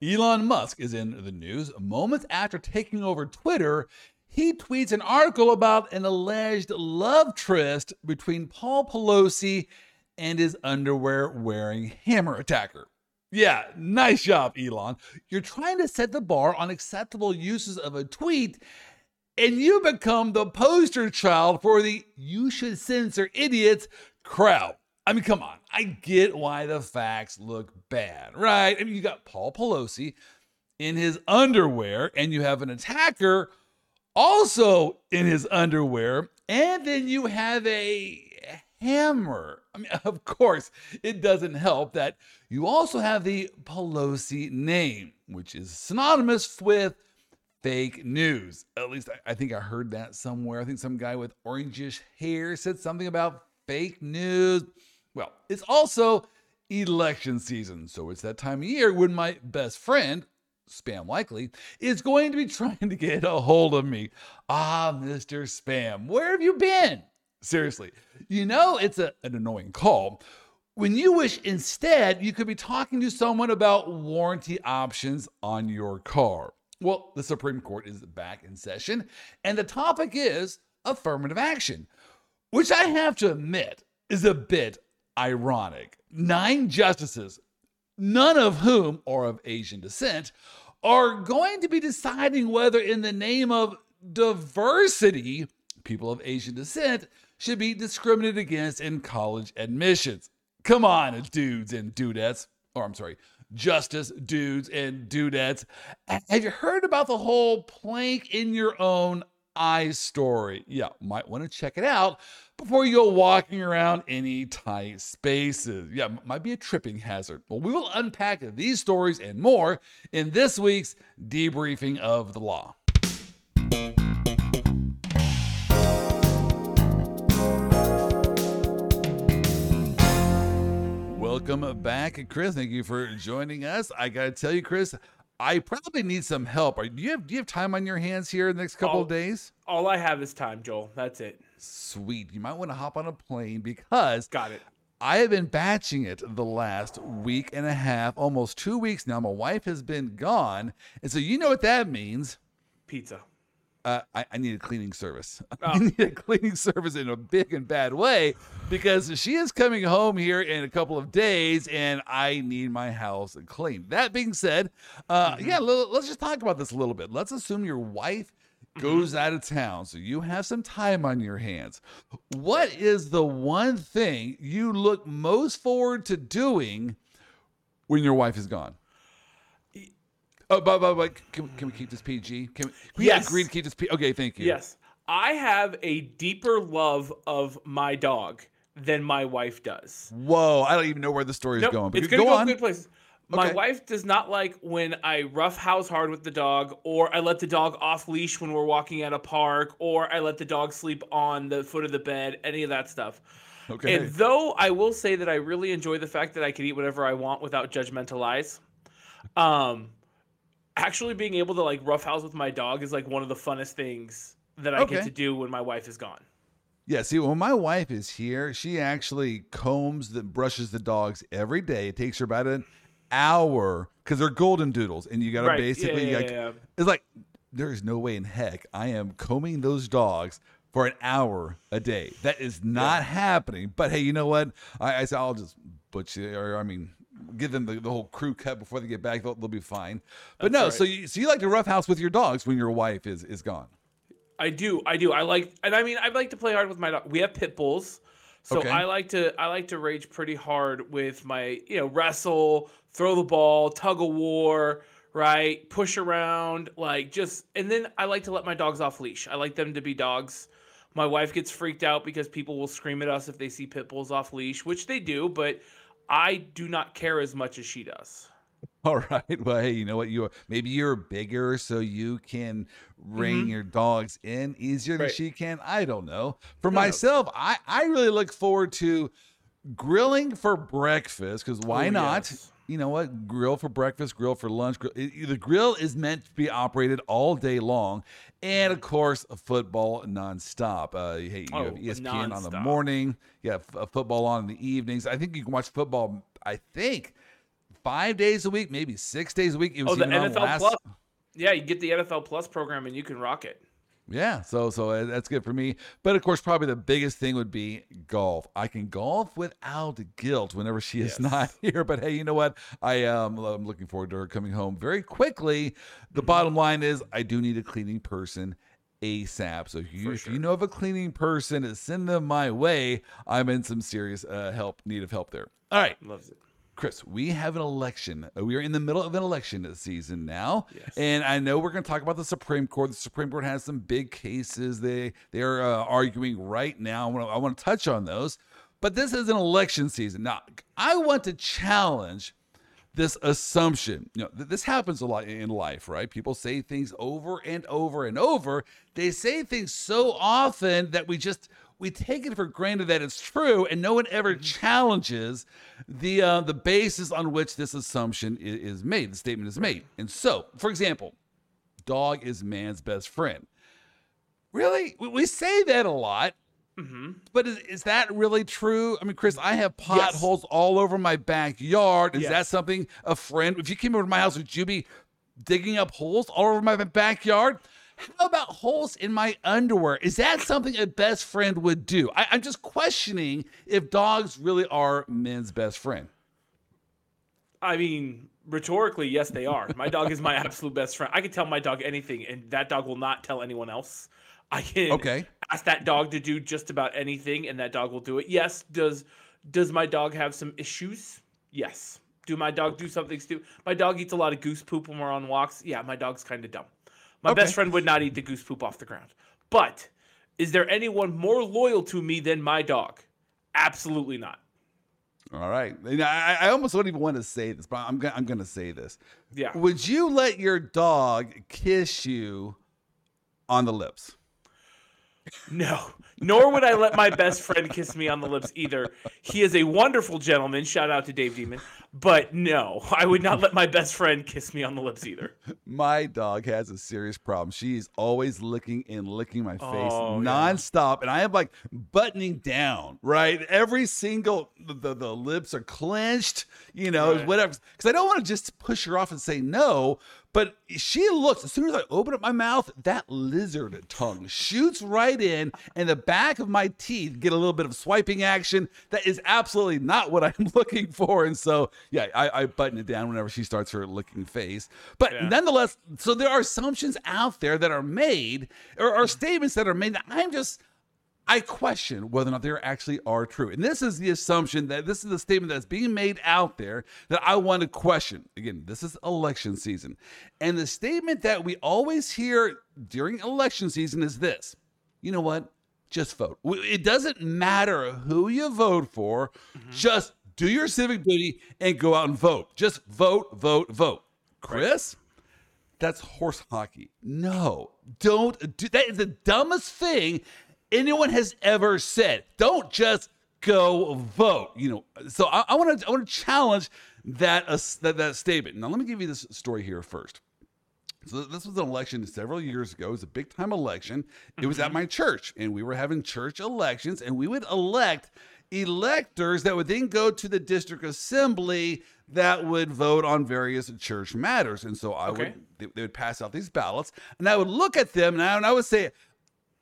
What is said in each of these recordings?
Elon Musk is in the news. Moments after taking over Twitter, he tweets an article about an alleged love tryst between Paul Pelosi and his underwear wearing hammer attacker. Yeah, nice job, Elon. You're trying to set the bar on acceptable uses of a tweet, and you become the poster child for the you should censor idiots crowd. I mean, come on. I get why the facts look bad, right? I mean, you got Paul Pelosi in his underwear, and you have an attacker also in his underwear, and then you have a hammer. I mean, of course, it doesn't help that you also have the Pelosi name, which is synonymous with fake news. At least I, I think I heard that somewhere. I think some guy with orangish hair said something about fake news. Well, it's also election season, so it's that time of year when my best friend, Spam Likely, is going to be trying to get a hold of me. Ah, Mr. Spam, where have you been? Seriously, you know it's a, an annoying call. When you wish instead you could be talking to someone about warranty options on your car. Well, the Supreme Court is back in session, and the topic is affirmative action, which I have to admit is a bit ironic. Nine justices, none of whom are of Asian descent, are going to be deciding whether, in the name of diversity, people of Asian descent should be discriminated against in college admissions. Come on, dudes and dudettes. Or, I'm sorry, justice dudes and dudettes. Have you heard about the whole plank in your own eye story? Yeah, might want to check it out before you go walking around any tight spaces. Yeah, might be a tripping hazard. Well, we will unpack these stories and more in this week's debriefing of the law. Welcome back, Chris. Thank you for joining us. I got to tell you, Chris, I probably need some help. Are, do you have do you have time on your hands here in the next couple all, of days? All I have is time, Joel. That's it. Sweet. You might want to hop on a plane because got it. I have been batching it the last week and a half, almost two weeks now. My wife has been gone, and so you know what that means. Pizza. Uh, I, I, need a cleaning service. Oh. I need a cleaning service in a big and bad way because she is coming home here in a couple of days and I need my house clean. That being said, uh, mm-hmm. yeah, let's just talk about this a little bit. Let's assume your wife. Goes out of town, so you have some time on your hands. What is the one thing you look most forward to doing when your wife is gone? Oh, but, but, but can, can we keep this PG? Can we, can we yes. agree to keep this PG? Okay, thank you. Yes. I have a deeper love of my dog than my wife does. Whoa, I don't even know where the story is nope, going. But it's going to go, go good places. My okay. wife does not like when I rough house hard with the dog, or I let the dog off leash when we're walking at a park, or I let the dog sleep on the foot of the bed, any of that stuff. Okay. And though I will say that I really enjoy the fact that I can eat whatever I want without judgmental eyes, um, actually being able to like roughhouse with my dog is like one of the funnest things that I okay. get to do when my wife is gone. Yeah, see, when my wife is here, she actually combs the brushes the dogs every day. It takes her about an hour because they're golden doodles, and you got to right. basically, yeah, yeah, yeah, it's like there is no way in heck I am combing those dogs for an hour a day. That is not happening. But hey, you know what? I, I said I'll just butcher, or I mean, give them the, the whole crew cut before they get back. They'll, they'll be fine. But That's no, right. so you so you like to roughhouse with your dogs when your wife is is gone. I do, I do. I like, and I mean, I like to play hard with my dog. We have pit bulls, so okay. I like to I like to rage pretty hard with my you know wrestle, throw the ball, tug of war, right, push around, like just, and then I like to let my dogs off leash. I like them to be dogs. My wife gets freaked out because people will scream at us if they see pit bulls off leash, which they do, but I do not care as much as she does. All right. Well, hey, you know what? You maybe you're bigger, so you can ring mm-hmm. your dogs in easier right. than she can. I don't know. For no. myself, I I really look forward to grilling for breakfast because why not? Yes. You know what? Grill for breakfast, grill for lunch. Grill. The grill is meant to be operated all day long, and of course, football nonstop. Uh, hey, you oh, have ESPN non-stop. on the morning. You have football on in the evenings. I think you can watch football. I think five days a week, maybe six days a week. It was oh, the NFL last... Plus. Yeah, you get the NFL Plus program and you can rock it. Yeah, so so uh, that's good for me. But of course, probably the biggest thing would be golf. I can golf without guilt whenever she is yes. not here. But hey, you know what? I um I'm looking forward to her coming home very quickly. The mm-hmm. bottom line is, I do need a cleaning person ASAP. So if you, if you know of a cleaning person, send them my way. I'm in some serious uh, help, need of help there. All right. Loves it. Chris, we have an election. Uh, we are in the middle of an election season now, yes. and I know we're going to talk about the Supreme Court. The Supreme Court has some big cases they they are uh, arguing right now. I want, to, I want to touch on those, but this is an election season. Now, I want to challenge this assumption. You know, th- this happens a lot in life, right? People say things over and over and over. They say things so often that we just we take it for granted that it's true, and no one ever mm-hmm. challenges the uh, the basis on which this assumption is, is made. The statement is made. And so, for example, dog is man's best friend. Really, we say that a lot. Mm-hmm. But is, is, that really true? I mean, Chris, I have potholes yes. all over my backyard. Is yes. that something a friend, if you came over to my house, would you be digging up holes all over my backyard? How about holes in my underwear? Is that something a best friend would do? I, I'm just questioning if dogs really are men's best friend. I mean, rhetorically, yes, they are. My dog is my absolute best friend. I can tell my dog anything, and that dog will not tell anyone else. I can okay. ask that dog to do just about anything, and that dog will do it. Yes, does does my dog have some issues? Yes. Do my dog do something stupid? My dog eats a lot of goose poop when we're on walks. Yeah, my dog's kind of dumb. My okay. best friend would not eat the goose poop off the ground. But is there anyone more loyal to me than my dog? Absolutely not. All right. I, I almost don't even want to say this, but I'm, I'm going to say this. Yeah. Would you let your dog kiss you on the lips? No, nor would I let my best friend kiss me on the lips either. He is a wonderful gentleman. Shout out to Dave Demon. But no, I would not let my best friend kiss me on the lips either. My dog has a serious problem. She's always licking and licking my face oh, nonstop. Yeah. And I am like buttoning down, right? Every single, the, the lips are clenched, you know, right. whatever. Because I don't want to just push her off and say no. But she looks, as soon as I open up my mouth, that lizard tongue shoots right in, and the back of my teeth get a little bit of swiping action. That is absolutely not what I'm looking for. And so, yeah, I, I button it down whenever she starts her licking face. But yeah. nonetheless, so there are assumptions out there that are made, or, or statements that are made that I'm just I question whether or not they actually are true. And this is the assumption that this is the statement that's being made out there that I want to question. Again, this is election season. And the statement that we always hear during election season is this you know what? Just vote. It doesn't matter who you vote for, mm-hmm. just do your civic duty and go out and vote. Just vote, vote, vote. Chris? That's horse hockey. No, don't do that. Is the dumbest thing anyone has ever said. Don't just go vote. You know, so I want to I want to challenge that, uh, that that statement. Now, let me give you this story here first. So this was an election several years ago. It was a big time election. It was at mm-hmm. my church, and we were having church elections, and we would elect electors that would then go to the district assembly that would vote on various church matters. And so I okay. would they, they, would pass out these ballots, and I would look at them, and I, and I would say,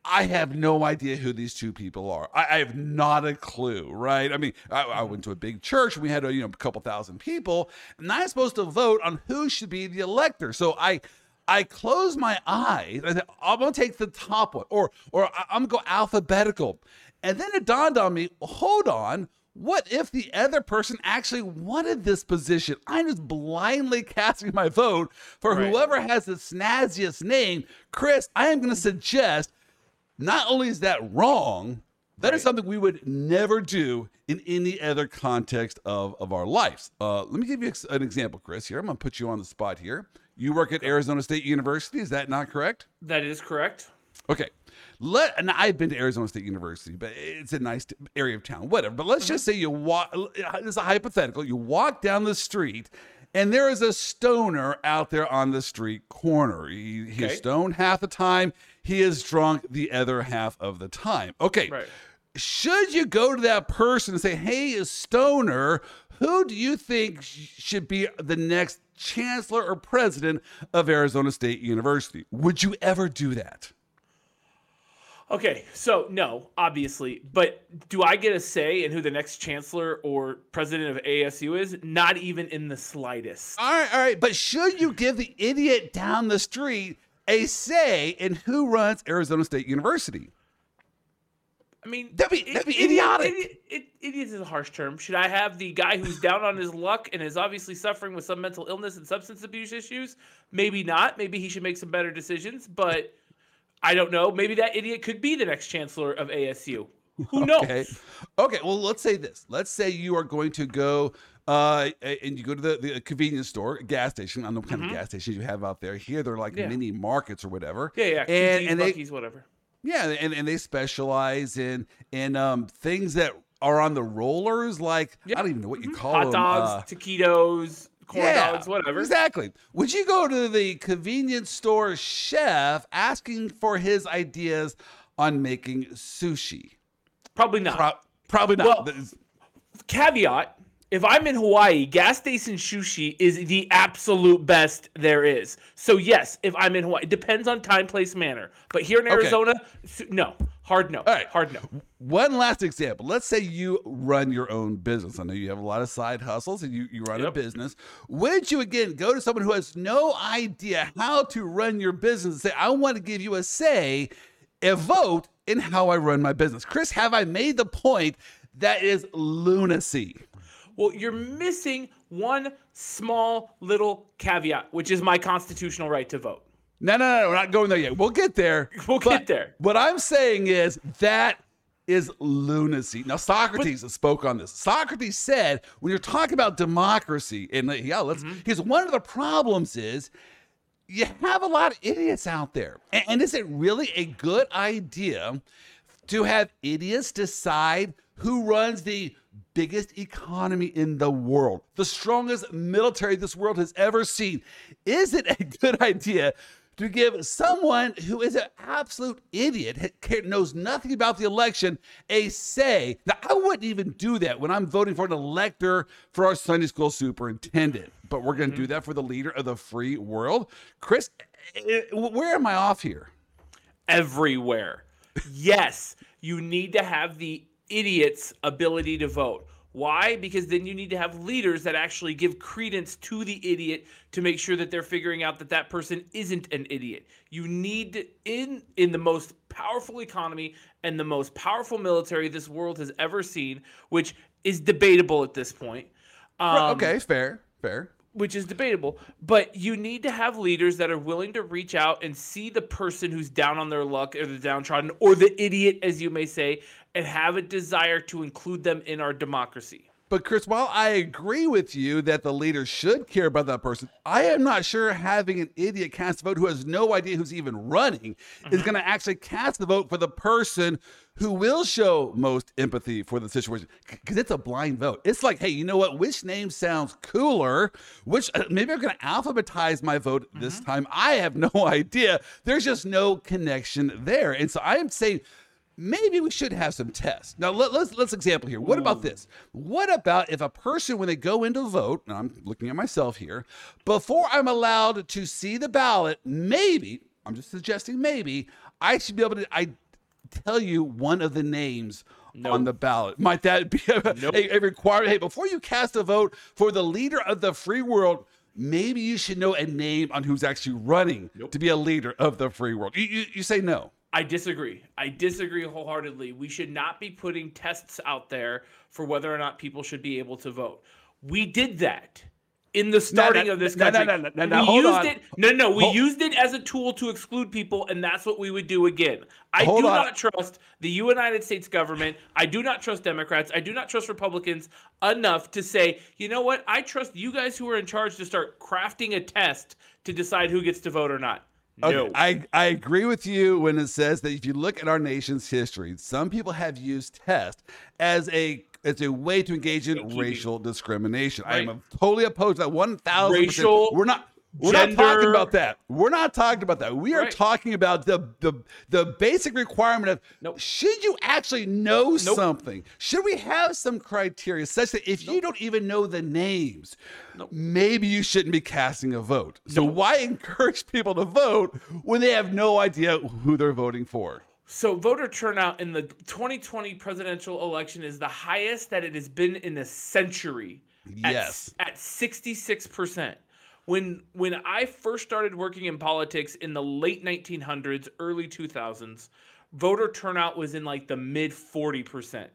I have no idea who these two people are. I, I have not a clue, right? I mean, I, I, mm-hmm. went to a big church and we had a you know a couple thousand people, and I'm supposed to vote on who should be the elector. So I I close my eyes. I I'm gonna take the top one, or or I'm gonna go alphabetical, and then it dawned on me. Hold on. What if the other person actually wanted this position? I'm just blindly casting my vote for right. whoever has the snazziest name. Chris, I am going to suggest not only is that wrong, that right. is something we would never do in any other context of, of our lives. Uh, let me give you an example, Chris. Here, I'm going to put you on the spot here. You work at Arizona State University. Is that not correct? That is correct. Okay. Let and I've been to Arizona State University, but it's a nice area of town, whatever. But let's mm-hmm. just say you walk. This is a hypothetical. You walk down the street and there is a stoner out there on the street corner. He, he's stoned half the time, he is drunk the other half of the time. Okay. Right. Should you go to that person and say, hey, stoner, Who do you think should be the next chancellor or president of Arizona State University? Would you ever do that? Okay, so no, obviously, but do I get a say in who the next chancellor or president of ASU is? Not even in the slightest. All right, all right, but should you give the idiot down the street a say in who runs Arizona State University? I mean, that'd be, that'd be idiotic. Idiot, idiot, idiot, is a harsh term. Should I have the guy who's down on his luck and is obviously suffering with some mental illness and substance abuse issues? Maybe not. Maybe he should make some better decisions, but I don't know. Maybe that idiot could be the next chancellor of ASU. Who knows? Okay. Okay. Well, let's say this. Let's say you are going to go uh, and you go to the, the convenience store, gas station. I don't know what kind mm-hmm. of gas stations you have out there. Here, they're like yeah. mini markets or whatever. Yeah, yeah. And, and Buc-ee's, they, whatever. Yeah, and, and they specialize in in um, things that are on the rollers. Like. I don't even know what you mm-hmm. call hot them. dogs, uh, taquitos, corn yeah, dogs, whatever. Exactly. Would you go to the convenience store chef asking for his ideas on making sushi? Probably not. Pro- probably not. Well, caveat if I'm in Hawaii, gas station sushi is the absolute best there is. So yes, if I'm in Hawaii, it depends on time, place, manner. But here in Arizona, okay. no. Hard no. All right. Hard no. One last example. Let's say you run your own business. I know you have a lot of side hustles and you, you run yep. a business. Would you again go to someone who has no idea how to run your business and say, I want to give you a say, a vote in how I run my business? Chris, have I made the point that is lunacy? Well, you're missing one small little caveat, which is my constitutional right to vote. No, no, no, we're not going there yet. We'll get there. We'll but get there. What I'm saying is that is lunacy. Now, Socrates but, spoke on this. Socrates said, when you're talking about democracy, and yeah, let's, mm-hmm. one of the problems is you have a lot of idiots out there. And, and is it really a good idea to have idiots decide who runs the biggest economy in the world, the strongest military this world has ever seen. Is it a good idea to give someone who is an absolute idiot, knows nothing about the election, a say? Now, I wouldn't even do that when I'm voting for an elector for our Sunday school superintendent, but we're going to mm-hmm. do that for the leader of the free world. Chris, eh, eh, where am I off here? Everywhere. yes, you need to have the idiot's ability to vote. Why? Because then you need to have leaders that actually give credence to the idiot to make sure that they're figuring out that that person isn't an idiot. You need in in the most powerful economy and the most powerful military this world has ever seen, which is debatable at this point. Um, okay, fair, fair which is debatable, but you need to have leaders that are willing to reach out and see the person who's down on their luck or the downtrodden or the idiot, as you may say, and have a desire to include them in our democracy. But Chris, while I agree with you that the leader should care about that person, I am not sure having an idiot cast a vote who has no idea who's even running mm-hmm. is going to actually cast the vote for the person who will show most empathy for the situation because it's a blind vote. It's like, hey, you know what? Which name sounds cooler? Which uh, maybe I'm going to alphabetize my vote this mm-hmm. time. I have no idea. There's just no connection there, and so I am saying maybe we should have some tests. Now let, us let's, let's example here. What about hmm. this? What about if a person when they go in to vote, and I'm looking at myself here, before I'm allowed to see the ballot, maybe I'm just suggesting maybe I should be able to I tell you one of the names Nope. on the ballot. Might that be a, nope. a, a, requirement? Hey, before you cast a vote for the leader of the free world, maybe you should know a name on who's actually running nope. to be a leader of the free world. You, you, you say no. I disagree. I disagree wholeheartedly. We should not be putting tests out there for whether or not people should be able to vote. We did that in the starting no, no, of this country. No, no, no, no, we used on. it. No, no, we hold. used it as a tool to exclude people, and that's what we would do again. I hold do on. not trust the United States government. I do not trust Democrats. I do not trust Republicans enough to say, you know what? I trust you guys who are in charge to start crafting a test to decide who gets to vote or not. Okay, no. I, I agree with you when it says that if you look at our nation's history, some people have used test as a as a way to engage in racial discrimination. Right. I am totally opposed to that one thousand. Racial. We're not We're Gender. not talking about that. We're not talking about that. We are right. talking about the the the basic requirement of nope. should you actually know nope. something? Should we have some criteria such that if nope. you don't even know the names, maybe you shouldn't be casting a vote? So why encourage people to vote when they have no idea who they're voting for? So voter turnout in the 2020 presidential election is the highest that it has been in a century. Yes. At, at 66% when when I first started working in politics in the late 1900s, early 2000s, voter turnout was in like the mid 40%.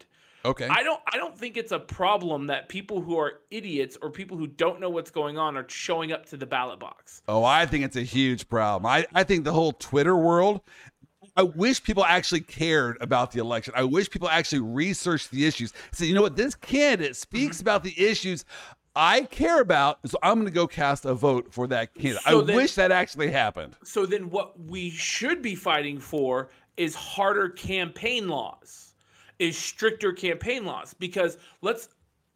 Okay. I don't I don't think it's a problem that people who are idiots or people who don't know what's going on are showing up to the ballot box. Oh, I think it's a huge problem. I, I think the whole Twitter world I wish people actually cared about the election. I wish people actually researched the issues. So you know what? This candidate speaks mm-hmm. about the issues I care about, so I'm going to go cast a vote for that candidate. So I then, wish that actually happened. So then, what we should be fighting for is harder campaign laws, is stricter campaign laws. Because let's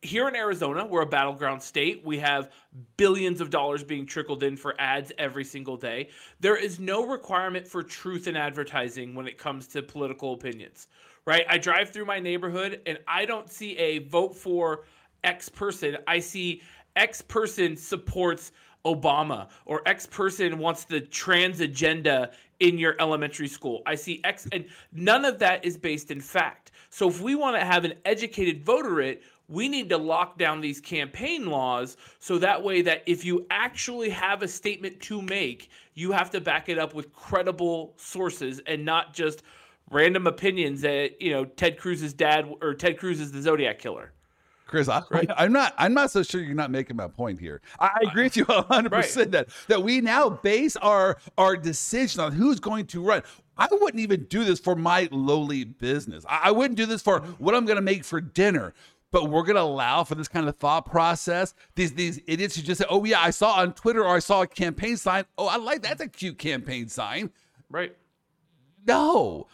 here in Arizona, we're a battleground state. We have billions of dollars being trickled in for ads every single day. There is no requirement for truth in advertising when it comes to political opinions, right? I drive through my neighborhood and I don't see a vote for X person. I see X person supports Obama or X person wants the trans agenda in your elementary school. I see X, and none of that is based in fact. So if we want to have an educated voterate, we need to lock down these campaign laws so that way that if you actually have a statement to make, you have to back it up with credible sources and not just random opinions that you know Ted Cruz's dad or Ted Cruz is the Zodiac killer. Chris, I, am not. I'm not so sure you're not making my point here. I, I agree with you 100 right. percent that that we now base our our decision on who's going to run. I wouldn't even do this for my lowly business. I, I wouldn't do this for mm-hmm. what I'm going to make for dinner. But we're going to allow for this kind of thought process. These these idiots who just say, "Oh yeah, I saw on Twitter or I saw a campaign sign. Oh, I like that's a cute campaign sign." Right. No,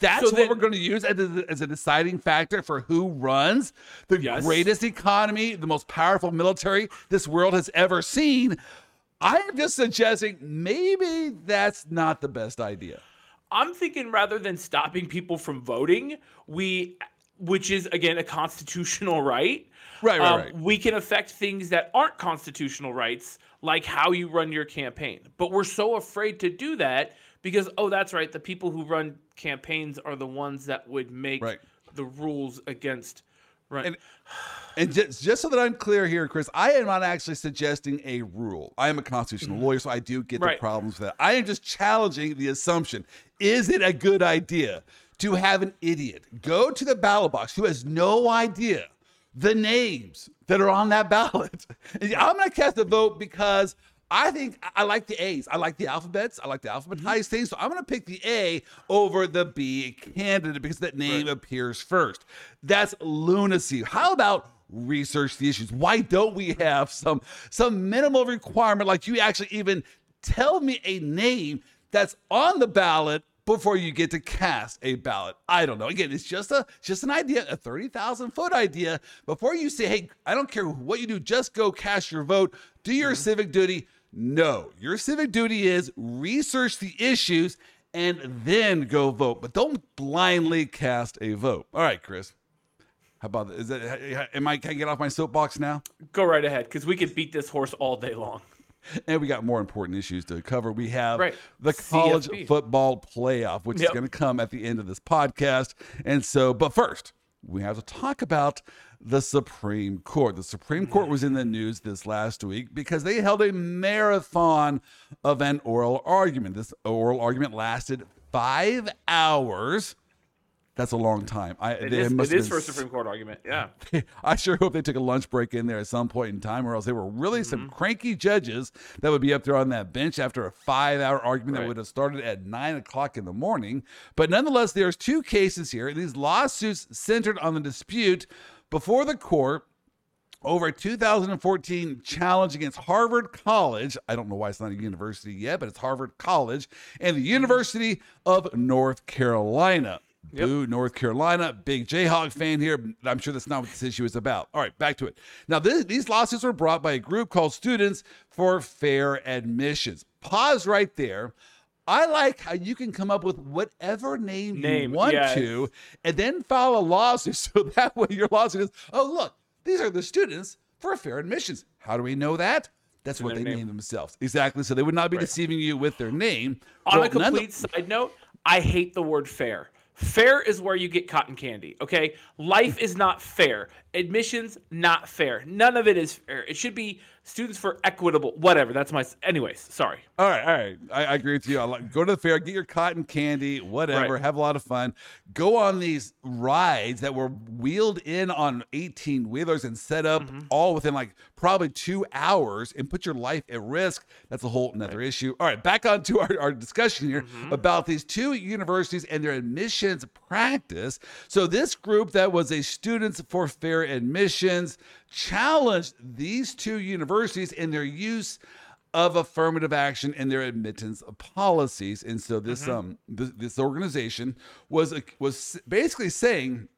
that's so what then, we're going to use as a, as a, deciding factor for who runs the yes. greatest economy, the most powerful military this world has ever seen. I am just suggesting maybe that's not the best idea. I'm thinking rather than stopping people from voting, we, which is again a constitutional right, right, right, um, right. we can affect things that aren't constitutional rights, like how you run your campaign. But we're so afraid to do that because oh that's right the people who run campaigns are the ones that would make right. the rules against right and, and just, just so that i'm clear here chris i am not actually suggesting a rule. I am a constitutional mm-hmm. lawyer so i do get right. the problems with that. I am just challenging the assumption is it a good idea to have an idiot go to the ballot box who has no idea the names that are on that ballot? I'm going to cast a vote because I think I like the A's. I like the alphabets. I like the alphabetized mm-hmm. things. So I'm going to pick the A over the B candidate because that name right. appears first. That's lunacy. How about research the issues? Why don't we have some some minimal requirement like you actually even tell me a name that's on the ballot before you get to cast a ballot. I don't know. Again, it's just a just an idea, a 30,000 foot idea. Before you say, "Hey, I don't care what you do, just go cast your vote, do your mm-hmm. civic duty." No, your civic duty is research the issues and then go vote, but don't blindly cast a vote. All right, Chris. How about that? Is that am I can I get off my soapbox now? Go right ahead because we could beat this horse all day long. And we got more important issues to cover. We have right. the college CFP. football playoff, which yep. is going to come at the end of this podcast. And so, but first, we have to talk about the Supreme Court. The Supreme Court was in the news this last week because they held a marathon of an oral argument. This oral argument lasted five hours. That's a long time. I, it is, it is for a Supreme Court argument. Yeah. I sure hope they took a lunch break in there at some point in time, or else they were really mm-hmm. some cranky judges that would be up there on that bench after a five hour argument right. that would have started at nine o'clock in the morning. But nonetheless, there's two cases here. These lawsuits centered on the dispute before the court over a 2014 challenge against Harvard College. I don't know why it's not a university yet, but it's Harvard College and the University of North Carolina. Yep. Boo, North Carolina. Big Jayhawk fan here. I'm sure that's not what this issue is about. All right, back to it. Now, this, these lawsuits were brought by a group called Students for Fair Admissions. Pause right there. I like how you can come up with whatever name, name you want yes. to and then file a lawsuit. So that way your lawsuit is, oh, look, these are the students for fair admissions. How do we know that? That's what they name. name themselves. Exactly. So they would not be right. deceiving you with their name. On well, a complete side note, I hate the word fair. Fair is where you get cotton candy, okay? Life is not fair. Admissions, not fair. None of it is fair. It should be students for equitable, whatever. That's my. Anyways, sorry. All right, all right. I, I agree with you. I'll, go to the fair, get your cotton candy, whatever. Right. Have a lot of fun. Go on these rides that were wheeled in on eighteen wheelers and set up mm-hmm. all within like probably two hours and put your life at risk. That's a whole another right. issue. All right, back on to our, our discussion here mm-hmm. about these two universities and their admissions practice. So this group that was a Students for Fair Admissions challenged these two universities in their use of affirmative action in their admittance policies. And so this mm-hmm. um this, this organization was a, was basically saying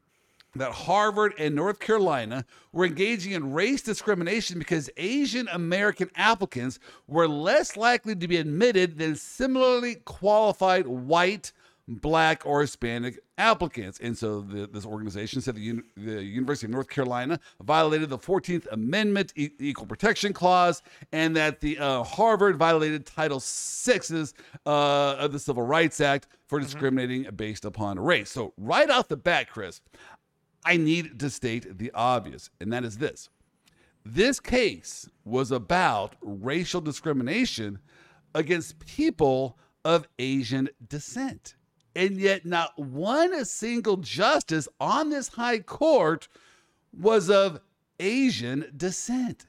that Harvard and North Carolina were engaging in race discrimination because Asian American applicants were less likely to be admitted than similarly qualified white black or Hispanic applicants. And so the, this organization said the, the, University of North Carolina violated the 14th Amendment e- Equal Protection Clause and that the uh, Harvard violated Title VI's uh, of the Civil Rights Act for mm-hmm. discriminating mm-hmm. based upon race. So right off the bat, Chris, I need to state the obvious, and that is this. This case was about racial discrimination against people of Asian descent. And yet, not one single justice on this high court was of Asian descent.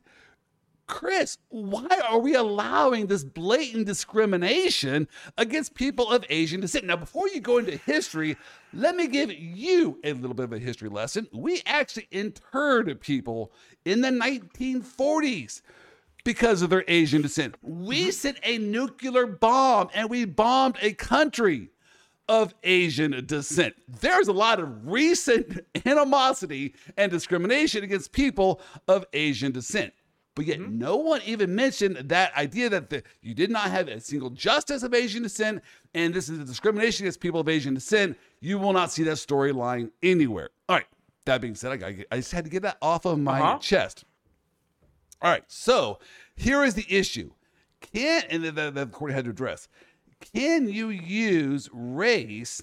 Chris, why are we allowing this blatant discrimination against people of Asian descent? Now, before you go into history, let me give you a little bit of a history lesson. We actually interred people in the 1940s because of their Asian descent. We mm-hmm. sent a nuclear bomb and we bombed a country of Asian descent. There's a lot of recent animosity and discrimination against people of Asian descent. But yet, mm-hmm. no one even mentioned that idea that the, you did not have a single justice of Asian descent, and this is a discrimination against people of Asian descent. You will not see that storyline anywhere. All right. That being said, I, I just had to get that off of my uh-huh. chest. All right. So here is the issue. Can't, and that the court had to address can you use race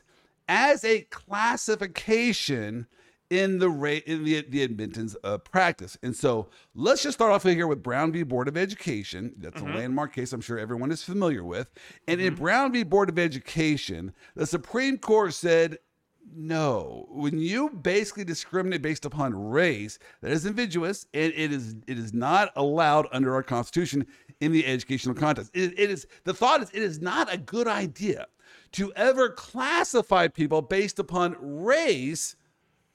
as a classification in the rate in the, the admittance uh, practice. And so let's just start off here with Brown v. Board of Education. That's mm-hmm. a landmark case I'm sure everyone is familiar with. And mm-hmm. in Brown v. Board of Education, the Supreme Court said no. When you basically discriminate based upon race, that is invidious and it is it is not allowed under our Constitution in the educational context. It, it is the thought is it is not a good idea to ever classify people based upon race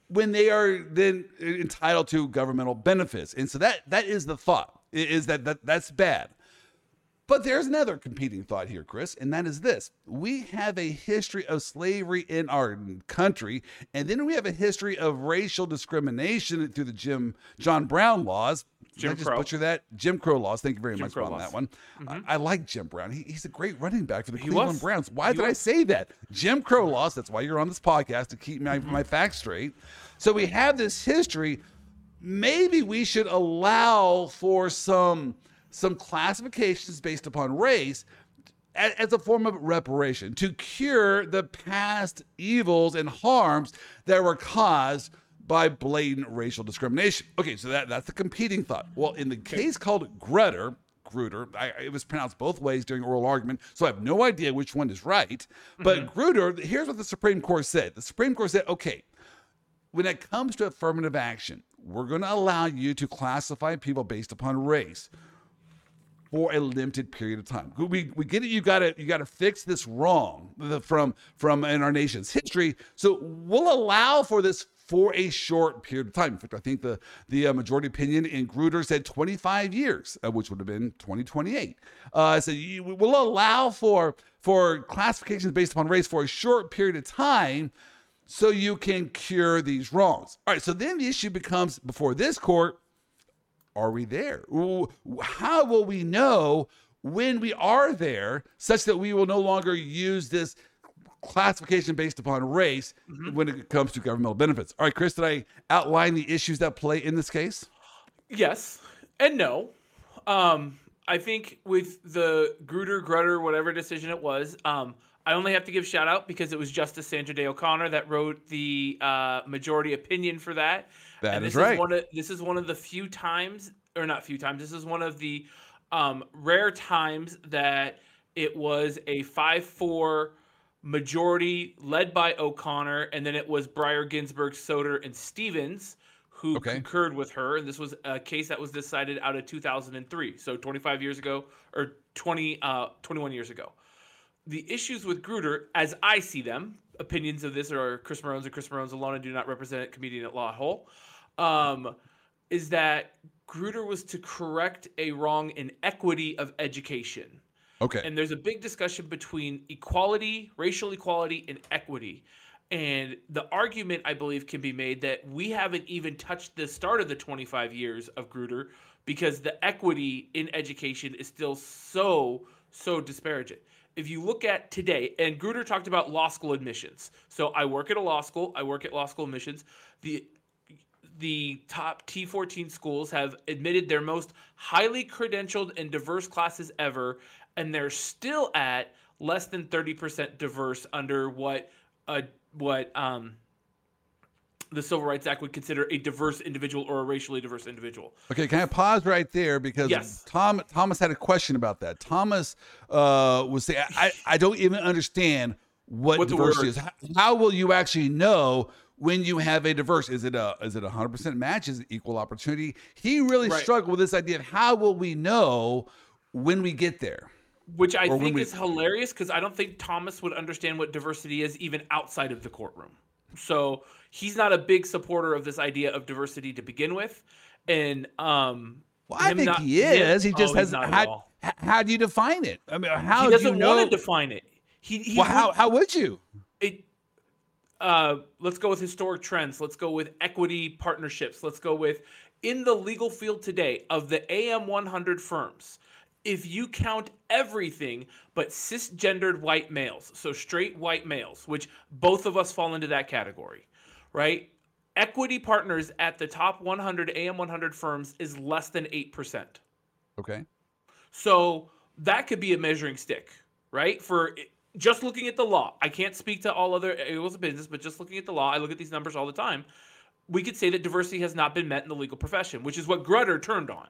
when they are then entitled to governmental benefits. And so that that is the thought is that, that that's bad. But there's another competing thought here, Chris, and that is this. We have a history of slavery in our country, and then we have a history of racial discrimination through the Jim John Brown laws. Jim Did I just butcher that? Jim Crow laws. Thank you very Jim much Crow on laws. that one. Mm-hmm. I, I, like Jim Brown. He, he's a great running back for the he Cleveland was. Browns. Why he did was. I say that? Jim Crow laws. That's why you're on this podcast to keep my, mm-hmm. my facts straight. So we have this history. Maybe we should allow for some – some classifications based upon race as a form of reparation to cure the past evils and harms that were caused by blatant racial discrimination. Okay, so that, that's the competing thought. Well, in the case called Grutter, Grutter, I, it was pronounced both ways during oral argument, so I have no idea which one is right. But mm-hmm. Grutter, here's what the Supreme Court said. The Supreme Court said, okay, when it comes to affirmative action, we're going to allow you to classify people based upon race for a limited period of time. We, we get it. You got to you got to fix this wrong from from in our nation's history. So we'll allow for this for a short period of time. In fact, I think the the uh, majority opinion in Grutter said 25 years, uh, which would have been 2028. Uh, so you, we'll allow for for classifications based upon race for a short period of time so you can cure these wrongs. All right, so then the issue becomes before this court are we there? How will we know when we are there such that we will no longer use this classification based upon race mm-hmm. when it comes to governmental benefits? All right, Chris, did I outline the issues that play in this case? Yes and no. Um, I think with the Grutter, Grutter, whatever decision it was, um, I only have to give shout out because it was Justice Sandra Day O'Connor that wrote the uh, majority opinion for that. That and is right. Is one of, this is one of the few times, or not few times. This is one of the um, rare times that it was a five-four majority led by O'Connor, and then it was Breyer, Ginsburg, Souter, and Stevens who okay. concurred with her. And this was a case that was decided out of 2003, so 25 years ago or 20, uh, 21 years ago. The issues with Grutter, as I see them, opinions of this are Chris Marone's and Chris Marone's alone and do not represent a comedian at law whole, um, is that Grutter was to correct a wrong in equity of education. Okay. And there's a big discussion between equality, racial equality, and equity. And the argument, I believe, can be made that we haven't even touched the start of the 25 years of Grutter because the equity in education is still so, so disparaging. If you look at today, and Grutter talked about law school admissions. So I work at a law school, I work at law school admissions. The the top T14 schools have admitted their most highly credentialed and diverse classes ever, and they're still at less than 30% diverse under what a what um, the Civil Rights Act would consider a diverse individual or a racially diverse individual. Okay, can I pause right there because yes. Tom Thomas had a question about that. Thomas uh, was saying, I, I don't even understand what, what diversity is. How, how, will you actually know when you have a diverse? Is it a is it a hundred percent match? Is it equal opportunity? He really right. struggled with this idea of how will we know when we get there which I think we... is hilarious because I don't think Thomas would understand what diversity is even outside of the courtroom. So he's not a big supporter of this idea of diversity to begin with, and um, well, I think not, he is. Him, he just oh, has how, how do you define it? I mean, how he doesn't do you know? want to define it. He, he well, how how would you? Uh, let's go with historic trends. Let's go with equity partnerships. Let's go with in the legal field today of the AM 100 firms if you count everything but cisgendered white males, so straight white males, which both of us fall into that category, right? Equity partners at the top 100 AM 100 firms is less than 8%. Okay. So that could be a measuring stick, right? For just looking at the law. I can't speak to all other areas of business, but just looking at the law, I look at these numbers all the time. We could say that diversity has not been met in the legal profession, which is what Grutter turned on.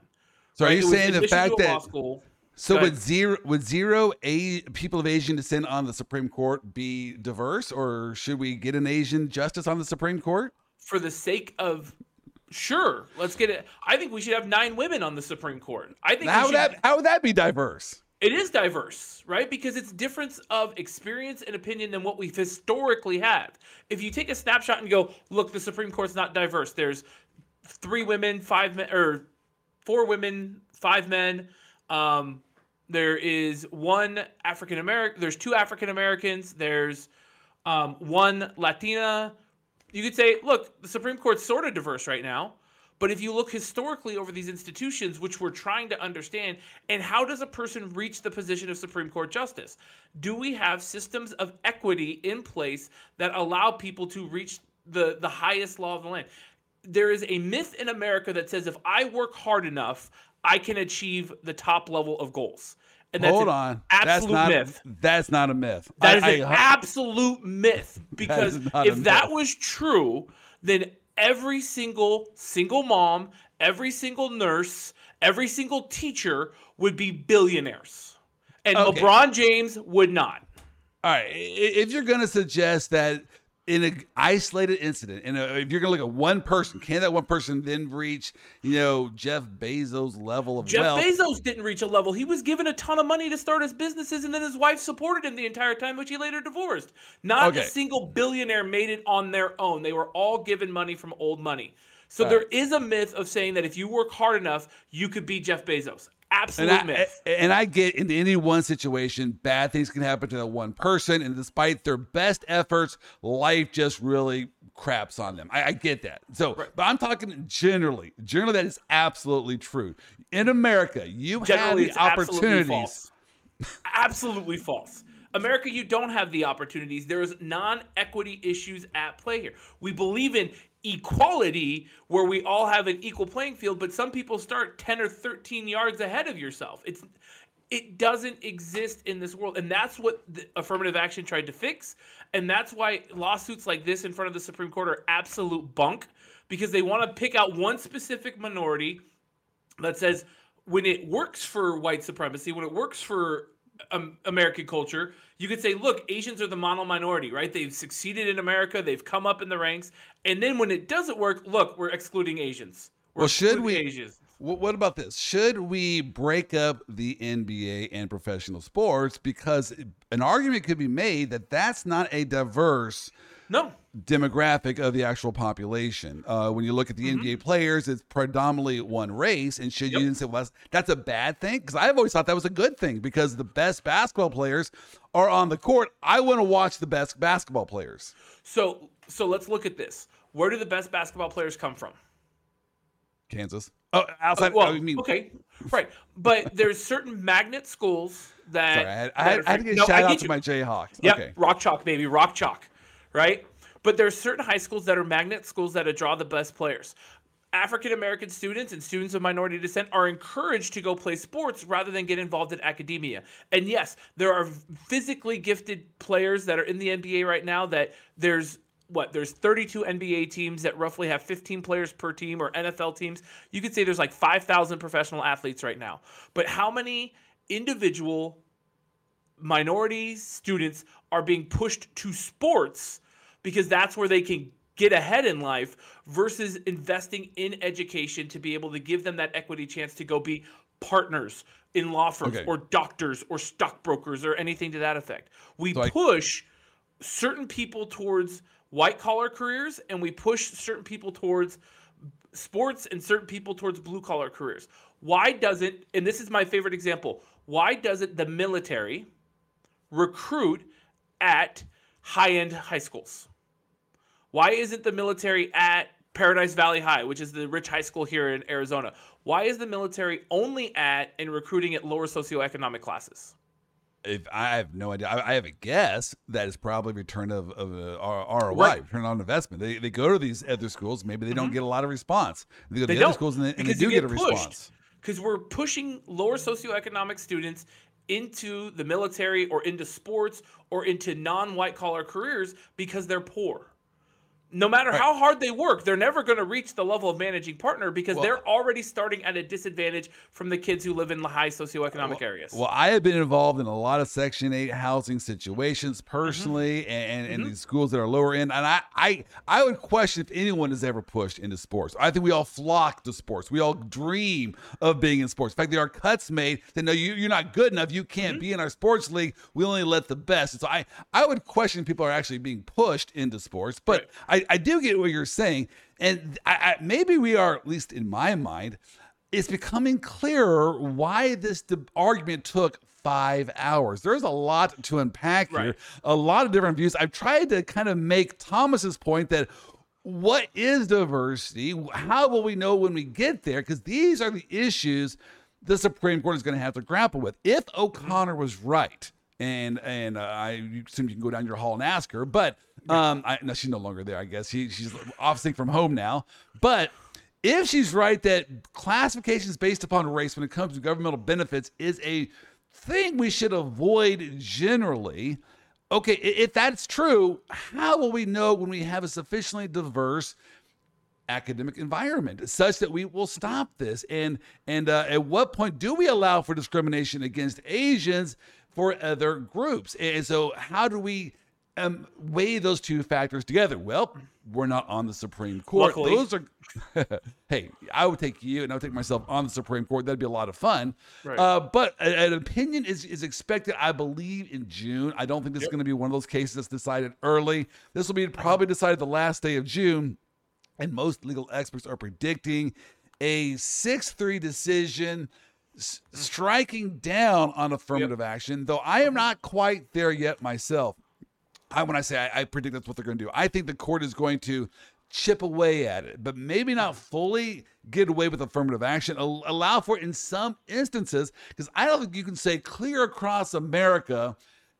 So right? are you saying the fact that school, so would zero would zero a people of Asian descent on the Supreme Court be diverse, or should we get an Asian justice on the Supreme Court? For the sake of sure, let's get it. I think we should have nine women on the Supreme Court. I think how would that how would that be diverse? It is diverse, right? Because it's difference of experience and opinion than what we've historically had. If you take a snapshot and go, look, the Supreme Court's not diverse. There's three women, five men, or four women, five men. Um, there is one African American. There's two African Americans. There's um, one Latina. You could say, look, the Supreme Court's sort of diverse right now. But if you look historically over these institutions, which we're trying to understand, and how does a person reach the position of Supreme Court justice? Do we have systems of equity in place that allow people to reach the, the highest law of the land? there is a myth in America that says if I work hard enough, I can achieve the top level of goals. And that's Hold on. Absolute that's not, myth. That's not a myth. That I, is an I, absolute myth. Because if that was true, then every single single mom, every single nurse, every single teacher would be billionaires. And okay. LeBron James would not. All right. If you're going to suggest that in an isolated incident, and uh, if you're going to look at one person, can that one person then reach, you know, Jeff Bezos' level of Jeff wealth? Bezos didn't reach a level. He was given a ton of money to start his businesses, and then his wife supported him the entire time, which he later divorced. Not okay. a single billionaire made it on their own. They were all given money from old money. So all there right. is a myth of saying that if you work hard enough, you could be Jeff Bezos. Absolute and I, myth. And I get in any one situation, bad things can happen to that one person, and despite their best efforts, life just really craps on them. I, I get that. So, right. but I'm talking generally. Generally, that is absolutely true. In America, you generally, have the opportunities. Absolutely false. absolutely false. America, you don't have the opportunities. There's non equity issues at play here. We believe in equality where we all have an equal playing field, but some people start 10 or 13 yards ahead of yourself. It's it doesn't exist in this world. And that's what affirmative action tried to fix. And that's why lawsuits like this in front of the Supreme Court are absolute bunk because they want to pick out one specific minority that says when it works for white supremacy, when it works for um, American culture, you could say, look, Asians are the model minority, right? They've succeeded in America, they've come up in the ranks, and then when it doesn't work, look, we're excluding Asians. We're well, should we? Asians. What about this? Should we break up the NBA and professional sports because an argument could be made that that's not a diverse no demographic of the actual population. Uh, when you look at the mm-hmm. NBA players, it's predominantly one race. And should yep. you say, well, that's a bad thing? Because I've always thought that was a good thing because the best basketball players are on the court. I want to watch the best basketball players. So, so let's look at this. Where do the best basketball players come from? Kansas. Oh, outside. Uh, well, I mean, okay, right. But there's certain magnet schools that. Sorry, I had, I had, I had to get no, shout out to my Jayhawks. Yeah, okay. Rock Chalk, baby, Rock Chalk right? But there's certain high schools that are magnet schools that draw the best players. African American students and students of minority descent are encouraged to go play sports rather than get involved in academia. And yes, there are physically gifted players that are in the NBA right now that there's what there's 32 NBA teams that roughly have 15 players per team or NFL teams. You could say there's like 5,000 professional athletes right now. But how many individual minority students are being pushed to sports because that's where they can get ahead in life versus investing in education to be able to give them that equity chance to go be partners in law firms okay. or doctors or stockbrokers or anything to that effect. We so push I... certain people towards white collar careers and we push certain people towards sports and certain people towards blue collar careers. Why doesn't, and this is my favorite example, why doesn't the military recruit at high end high schools? Why isn't the military at Paradise Valley High, which is the rich high school here in Arizona? Why is the military only at and recruiting at lower socioeconomic classes? If I have no idea, I, I have a guess that is probably return of, of uh, ROI, right. return on investment. They, they go to these other schools, maybe they don't mm-hmm. get a lot of response. They go to they the other schools and they, and they do get, get a response. Because we're pushing lower socioeconomic students into the military or into sports or into non-white collar careers because they're poor no matter right. how hard they work, they're never going to reach the level of managing partner because well, they're already starting at a disadvantage from the kids who live in the high socioeconomic well, areas. Well, I have been involved in a lot of Section 8 housing situations personally mm-hmm. and, and, mm-hmm. these schools that are lower end. And I, I, I would question if anyone is ever pushed into sports. I think we all flock to sports. We all dream of being in sports. In fact, there are cuts made that no, you, you're not good enough. You can't mm-hmm. be in our sports league. We only let the best. And so I, I would question people are actually being pushed into sports. But right. I, I, do get what you're saying. And I, I, maybe we are, at least in my mind, it's becoming clearer why this de- argument took five hours. There's a lot to unpack right. here, a lot of different views. I've tried to kind of make Thomas's point that what is diversity? How will we know when we get there? Because these are the issues the Supreme Court is going to have to grapple with. If O'Connor was right, and and uh, I assume you can go down your hall and ask her. But um, I, no, she's no longer there. I guess she, she's off sick from home now. But if she's right that classifications based upon race when it comes to governmental benefits is a thing we should avoid generally. Okay, if that's true, how will we know when we have a sufficiently diverse academic environment such that we will stop this? And and uh, at what point do we allow for discrimination against Asians for other groups. And so, how do we um, weigh those two factors together? Well, we're not on the Supreme Court. Luckily. Those are, hey, I would take you and I would take myself on the Supreme Court. That'd be a lot of fun. Right. Uh, but an opinion is, is expected, I believe, in June. I don't think this yep. is going to be one of those cases that's decided early. This will be probably decided the last day of June. And most legal experts are predicting a 6 3 decision s- striking down on affirmative yep. action, though I am not quite there yet myself. I, when I say I, I predict that's what they're going to do, I think the court is going to chip away at it, but maybe not fully get away with affirmative action. Allow for it in some instances, because I don't think you can say clear across America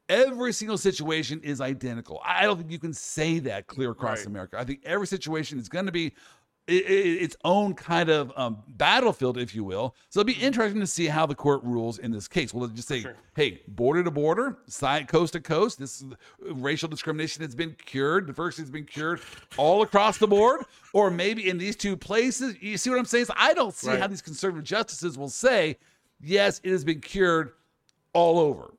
every single situation is identical. I don't think you can say that clear across right. America. I think every situation is going to be its own kind of um, battlefield, if you will. So it'll be mm-hmm. interesting to see how the court rules in this case. Will it just say, sure. "Hey, border to border, side coast to coast, this racial discrimination has been cured, diversity has been cured all across the board," or maybe in these two places? You see what I'm saying? So I don't see right. how these conservative justices will say, "Yes, it has been cured all over."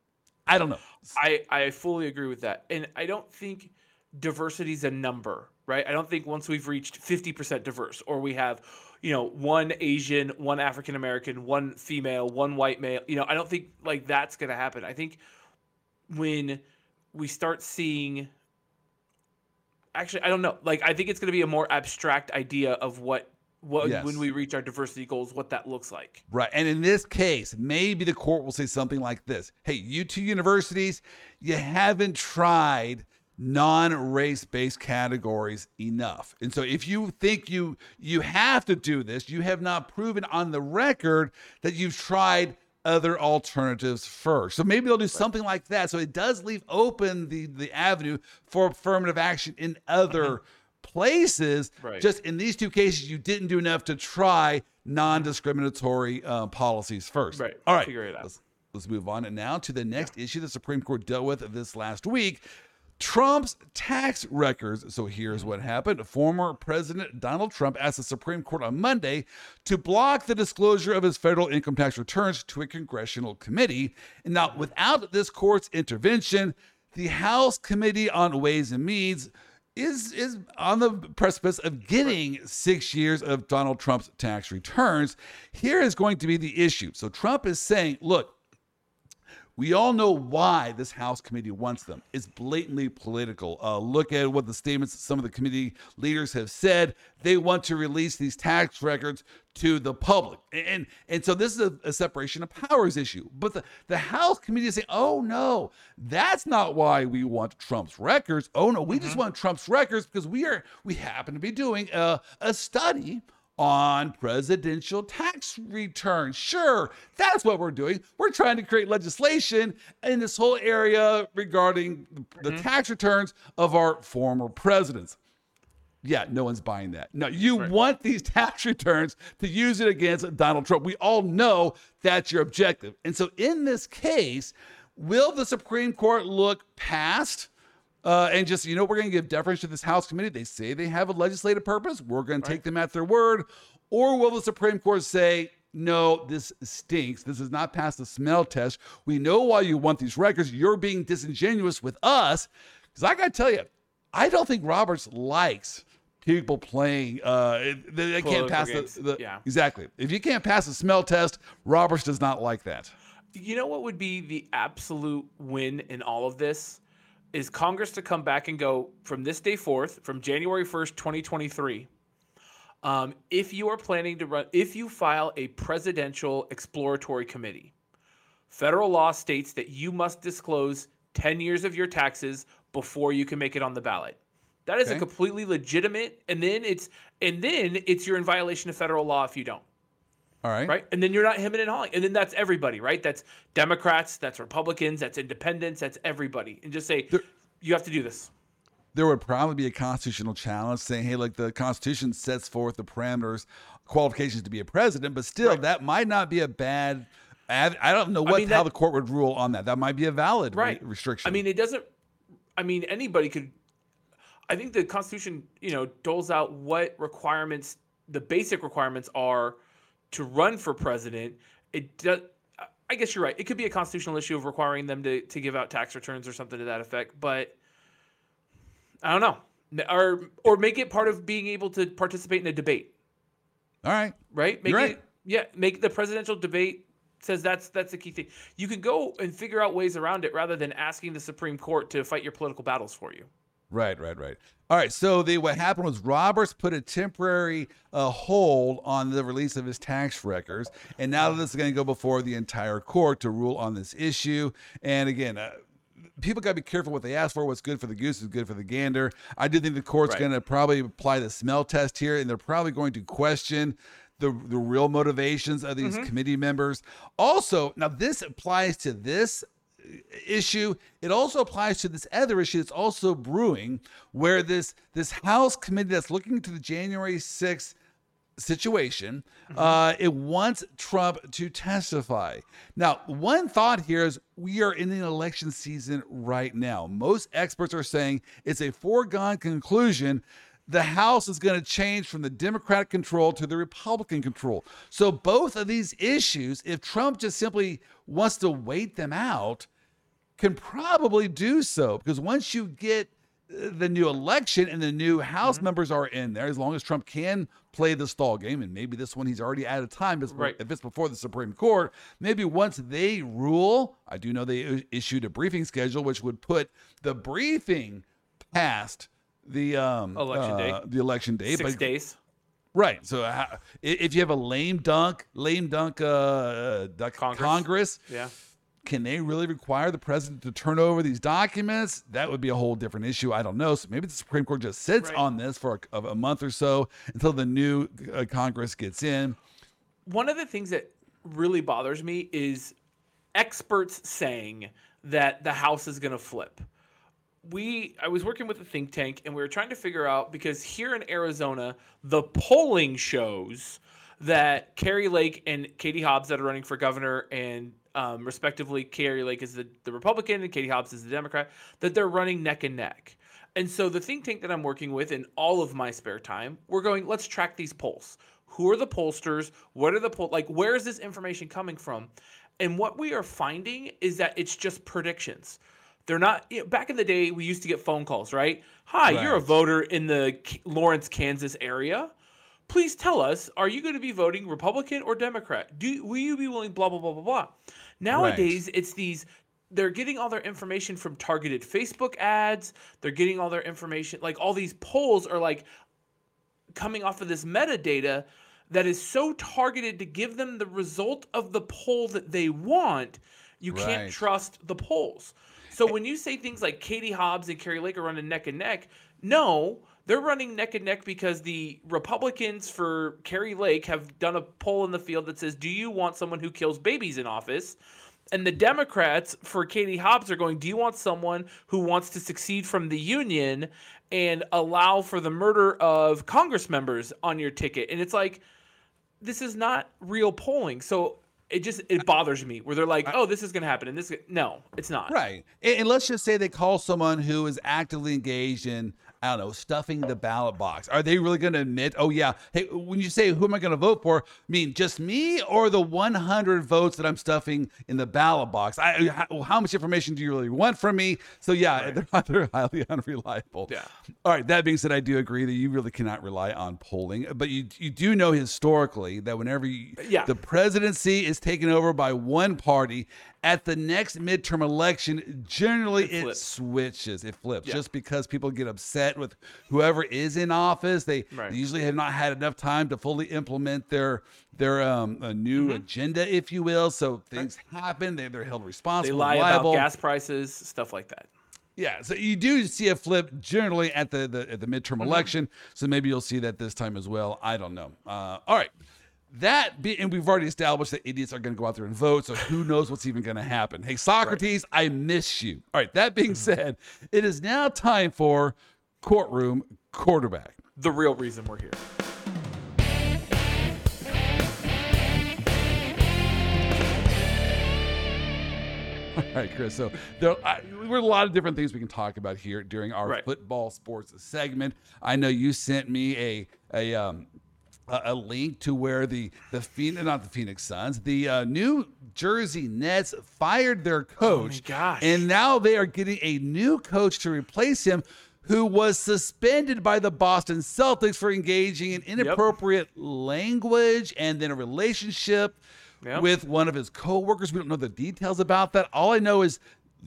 I don't know. I I fully agree with that, and I don't think diversity is a number, right? I don't think once we've reached fifty percent diverse, or we have, you know, one Asian, one African American, one female, one white male, you know, I don't think like that's going to happen. I think when we start seeing actually i don't know like i think it's going to be a more abstract idea of what what, yes. when we reach our diversity goals, what that looks like. Right. And in this case, maybe the court will say something like this Hey, you two universities, you haven't tried non-race based categories enough. And so if you think you you have to do this, you have not proven on the record that you've tried other alternatives first. So maybe they'll do something like that. So it does leave open the the avenue for affirmative action in other mm-hmm places. Right. Just in these two cases, you didn't do enough to try non-discriminatory uh, policies first. Right. All right. Figure it out. Let's, let's move on and now to the next yeah. issue the Supreme Court dealt with this last week. Trump's tax records. So here's what happened. Former President Donald Trump asked the Supreme Court on Monday to block the disclosure of his federal income tax returns to a congressional committee. And now, without this court's intervention, the House Committee on Ways and Means is is on the precipice of getting six years of Donald Trump's tax returns. Here is going to be the issue. So Trump is saying, look, we all know why this House committee wants them. It's blatantly political. Uh, look at what the statements some of the committee leaders have said. They want to release these tax records to the public. And, and so this is a, a separation of powers issue. But the, the House committee is saying, oh, no, that's not why we want Trump's records. Oh, no, we mm-hmm. just want Trump's records because we are we happen to be doing a, a study on presidential tax returns. Sure, that's what we're doing. We're trying to create legislation in this whole area regarding the mm-hmm. tax returns of our former presidents. Yeah, no one's buying that. No, you right. want these tax returns to use it against Donald Trump. We all know that's your objective. And so in this case, will the Supreme Court look past uh, and just, you know, we're going to give deference to this House committee. They say they have a legislative purpose. We're going to take them at their word. Or will the Supreme Court say, no, this stinks. This has not passed the smell test. We know why you want these records. You're being disingenuous with us. Because I got to tell you, I don't think Roberts likes people playing. Uh, they, they can't pass the, the, yeah. exactly. If you can't pass the smell test, Roberts does not like that. You know what would be the absolute win in all of this? Is Congress to come back and go from this day forth, from January 1st, 2023. Um, if you are planning to run, if you file a presidential exploratory committee, federal law states that you must disclose 10 years of your taxes before you can make it on the ballot. That is okay. a completely legitimate, and then it's and then it's you're in violation of federal law if you don't. All right. Right. And then you're not hemming and hawing. And then that's everybody, right? That's Democrats, that's Republicans, that's independents, that's everybody. And just say, there, you have to do this. There would probably be a constitutional challenge saying, hey, like the Constitution sets forth the parameters, qualifications to be a president, but still, right. that might not be a bad. I don't know what I mean, that, how the court would rule on that. That might be a valid right. re- restriction. I mean, it doesn't. I mean, anybody could. I think the Constitution, you know, doles out what requirements, the basic requirements are to run for president, it does. I guess you're right. It could be a constitutional issue of requiring them to, to give out tax returns or something to that effect, but I don't know. Or or make it part of being able to participate in a debate. All right. Right? Make you're it right. yeah, make the presidential debate says that's that's the key thing. You can go and figure out ways around it rather than asking the Supreme Court to fight your political battles for you. Right, right, right. All right. So the what happened was Roberts put a temporary uh, hold on the release of his tax records, and now this is going to go before the entire court to rule on this issue. And again. Uh, people got to be careful what they ask for. What's good for the goose is good for the gander. I do think the court's right. going to probably apply the smell test here, and they're probably going to question the the real motivations of these mm-hmm. committee members. Also, now this applies to this issue. It also applies to this other issue that's also brewing, where this this House committee that's looking into the January 6th situation, mm-hmm. uh, it wants Trump to testify. Now, one thought here is we are in an election season right now. Most experts are saying it's a foregone conclusion the House is going to change from the Democratic control to the Republican control. So, both of these issues, if Trump just simply wants to wait them out, can probably do so because once you get uh, the new election and the new House mm-hmm. members are in there, as long as Trump can play the stall game, and maybe this one he's already out of time right. if it's before the Supreme Court, maybe once they rule, I do know they issued a briefing schedule which would put the briefing past the um, election uh, day, the election day, six but, days. Right. So uh, if you have a lame dunk, lame dunk, uh, uh Congress. Congress, yeah can they really require the president to turn over these documents? That would be a whole different issue. I don't know. So maybe the Supreme Court just sits right. on this for a, a, month or so until the new uh, Congress gets in. One of the things that really bothers me is experts saying that the House is going to flip. We I was working with a think tank and we were trying to figure out because here in Arizona the polling shows that Kari Lake and Katie Hobbs that are running for governor and um, respectively, Kari Lake is the, the Republican and Katie Hobbs is the Democrat, that they're running neck and neck. And so the think tank that I'm working with in all of my spare time, we're going, let's track these polls. Who are the pollsters? What are the poll like where is this information coming from? And what we are finding is that it's just predictions. They're not you know, back in the day we used to get phone calls, right? Hi, right. you're a voter in the Lawrence, Kansas area please tell us are you going to be voting republican or democrat do will you be willing blah blah blah blah blah Nowadays, right. it's these they're getting all their information from targeted Facebook ads. They're getting all their information like all these polls are like coming off of this metadata that is so targeted to give them the result of the poll that they want. You right. can't trust the polls. So when you say things like Katie Hobbs and Kari Lake are running neck and neck, no, they're running neck and neck because the Republicans for Kari Lake have done a poll in the field that says, Do you want someone who kills babies in office? And the Democrats for Katie Hobbs are going, Do you want someone who wants to succeed from the union and allow for the murder of Congress members on your ticket? And it's like, this is not real polling. So it just it bothers me where they're like, oh, this is going to happen, and this no, it's not. Right. And, let's just say they call someone who is actively engaged in I don't know, stuffing the ballot box. Are they really going to admit, oh, yeah, hey, when you say who am I going to vote for, I mean just me or the 100 votes that I'm stuffing in the ballot box? I, how, how much information do you really want from me? So, yeah, right. they're, they're highly unreliable. Yeah. All right. That being said, I do agree that you really cannot rely on polling, but you, you do know historically that whenever you, yeah. the presidency is taken over by one party, at the next midterm election, generally it, it switches, it flips, yeah. just because people get upset with whoever is in office. They, right. they, usually have not had enough time to fully implement their their um, a new mm-hmm. agenda, if you will. So things happen. They, they're held responsible. They lie liable. about gas prices, stuff like that. Yeah, so you do see a flip generally at the, the at the midterm mm-hmm. election. So maybe you'll see that this time as well. I don't know. Uh, all right that be, and we've already established that idiots are going to go out there and vote. So who knows what's even going to happen? Hey, Socrates, right. I miss you. All right. That being mm-hmm. said, it is now time for courtroom quarterback. The real reason we're here. All right, Chris. So there, I, are a lot of different things we can talk about here during our right. football sports segment. I know you sent me a a um, a, link to where the the Phoenix, not the Phoenix Suns, the uh, New Jersey Nets fired their coach. Oh gosh! And now they are getting a new coach to replace him, who was suspended by the Boston Celtics for engaging in inappropriate yep. language and then a relationship yep. with one of his coworkers. We don't know the details about that. All I know is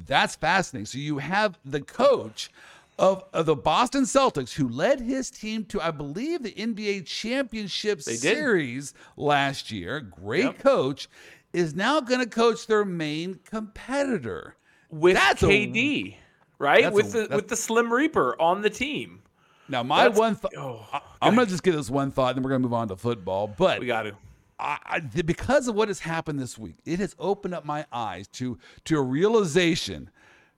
that's fascinating. So you have the coach of, of the Boston Celtics, who led his team to, I believe, the NBA Championship Series last year. Great yep. coach, is now going to coach their main competitor with that's KD, a, right? With a, the with the Slim Reaper on the team. Now, my that's, one thought. Oh, I'm going to just give this one thought, and then we're going to move on to football. But we got to. I, I, because of what has happened this week, it has opened up my eyes to to a realization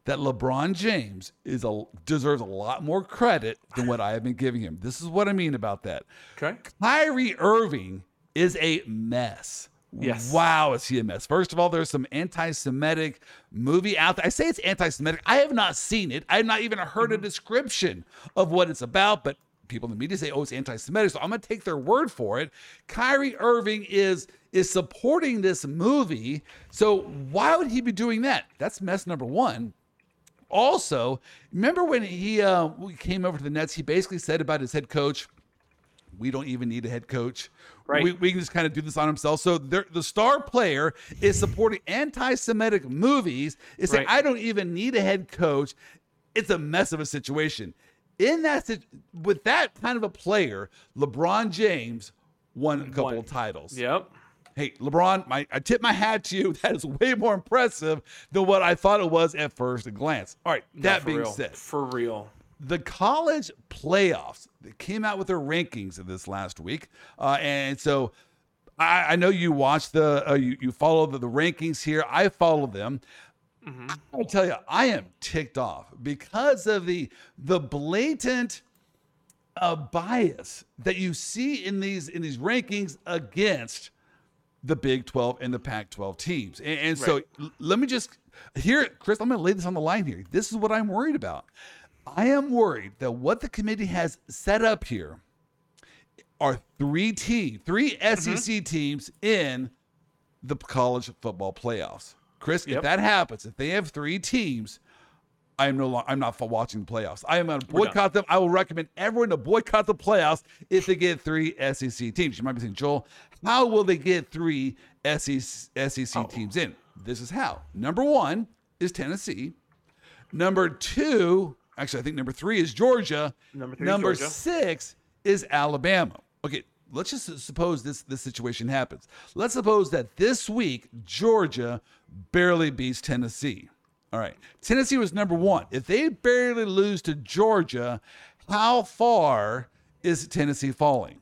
that LeBron James is a deserves a lot more credit than what I have been giving him. This is what I mean about that. Okay. Kyrie Irving is a mess. Yes. Wow, is he a mess? First of all, there's some anti-Semitic movie out there. I say it's anti-Semitic. I have not seen it. I have not even heard mm-hmm. a description of what it's about, but people in the media say, oh, it's anti-Semitic. So I'm gonna take their word for it. Kyrie Irving is is supporting this movie. So why would he be doing that? That's mess number one. Also, remember when he uh, came over to the Nets, he basically said about his head coach, we don't even need a head coach. Right. We, we can just kind of do this on himself. So the star player is supporting anti-Semitic movies. Is saying, right. I don't even need a head coach. It's a mess of a situation. In that with that kind of a player, LeBron James won a couple One. of titles. Yep hey, LeBron, my, I tip my hat to you. That is way more impressive than what I thought it was at first glance. All right, that being real. said, for real, the college playoffs they came out with their rankings of this last week, uh, and so I, I, know you watch the uh, you, you follow the, the, rankings here. I follow them. Mm-hmm. I tell you, I am ticked off because of the the blatant uh, bias that you see in these in these rankings against the Big 12 and the Pac 12 teams. And, and so right. let me just here, Chris, I'm going to lay this on the line here. This is what I'm worried about. I am worried that what the committee has set up here are three teams, 3 mm-hmm. SEC teams in the college football playoffs. Chris, yep. if that happens, if they have three teams, I am no longer. I'm not for watching the playoffs. I am going to boycott them. I will recommend everyone to boycott the playoffs if they get three SEC teams. You might be saying, Joel, how will they get three SEC, SEC oh. teams in? This is how. Number one is Tennessee. Number two, actually, I think number three is Georgia. Number three, number Georgia. six is Alabama. Okay, let's just suppose this this situation happens. Let's suppose that this week Georgia barely beats Tennessee. All right. Tennessee was number one. If they barely lose to Georgia, how far is Tennessee falling?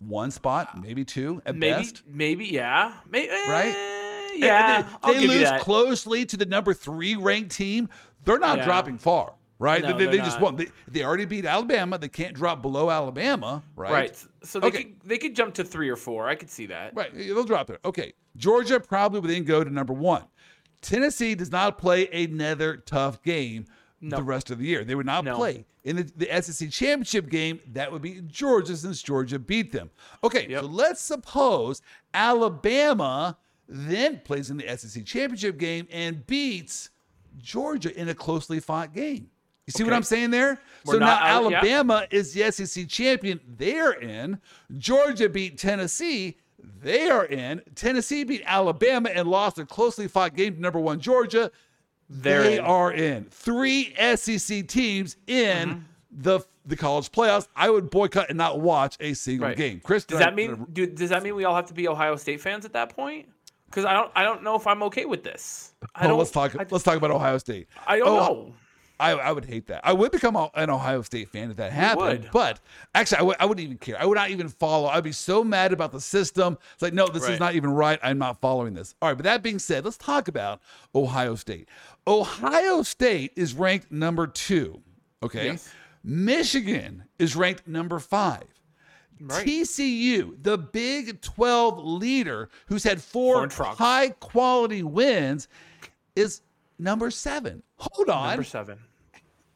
One spot, maybe two at maybe, best. Maybe, yeah. Maybe, right? Eh, yeah. they, they lose closely to the number three ranked team. They're not yeah. dropping far, right? No, they, they just won't. They, they already beat Alabama. They can't drop below Alabama, right? Right. So they, okay. could, they could jump to three or four. I could see that. Right. They'll drop there. Okay. Georgia probably would then go to number one. Tennessee does not play another tough game no. the rest of the year. They would not no. play in the, the, SEC championship game. That would be Georgia since Georgia beat them. Okay, yep. so let's suppose Alabama then plays in the SEC championship game and beats Georgia in a closely fought game. You see okay. what I'm saying there? We're so now Alabama yeah. is the SEC champion. They're in. Georgia beat Tennessee. They are in. Tennessee beat Alabama and lost a closely fought game to number one Georgia. They're they in. are in. Three SEC teams in mm-hmm. the the college playoffs. I would boycott and not watch a single right. game. Chris, does that mean do, does that mean we all have to be Ohio State fans at that point? Because I don't I don't know if I'm okay with this. I oh, let's talk. I, let's talk about Ohio State. I don't oh, know. I, I would hate that. I would become an Ohio State fan if that happened. But actually, I w- I wouldn't even care. I would not even follow. I'd be so mad about the system. It's like, no, this right. is not even right. I'm not following this. All right. But that being said, let's talk about Ohio State. Ohio State is ranked number two. Okay. Yes. Michigan is ranked number five. Right. TCU, the Big 12 leader who's had four high quality wins, is number seven. Hold on. Number seven.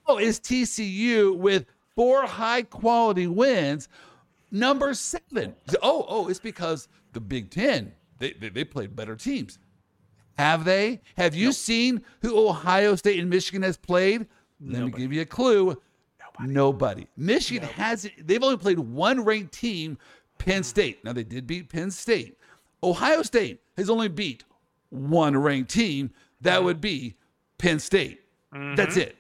Oh, is TCU with four high quality wins, number seven. Oh, oh, it's because the Big Ten, they, they, they played better teams. Have they? Have you nope. seen who Ohio State and Michigan has played? Let Nobody. me give you a clue. Nobody. Nobody. Michigan Nobody. has they've only played one ranked team, Penn State. Now they did beat Penn State. Ohio State has only beat one ranked team. That would be Penn State. Mm-hmm. That's it.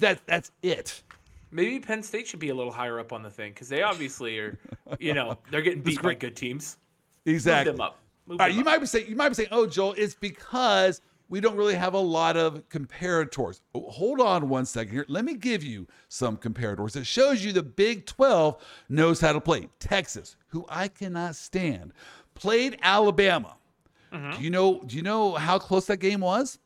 That that's it. Maybe Penn State should be a little higher up on the thing because they obviously are, you know, they're getting beat by good teams. Exactly. Move them up. Move All right, you up. might be saying you might be saying, "Oh, Joel, it's because we don't really have a lot of comparators." Oh, hold on one second here. Let me give you some comparators. It shows you the Big 12 knows how to play. Texas, who I cannot stand, played Alabama. Mm-hmm. Do you know? Do you know how close that game was?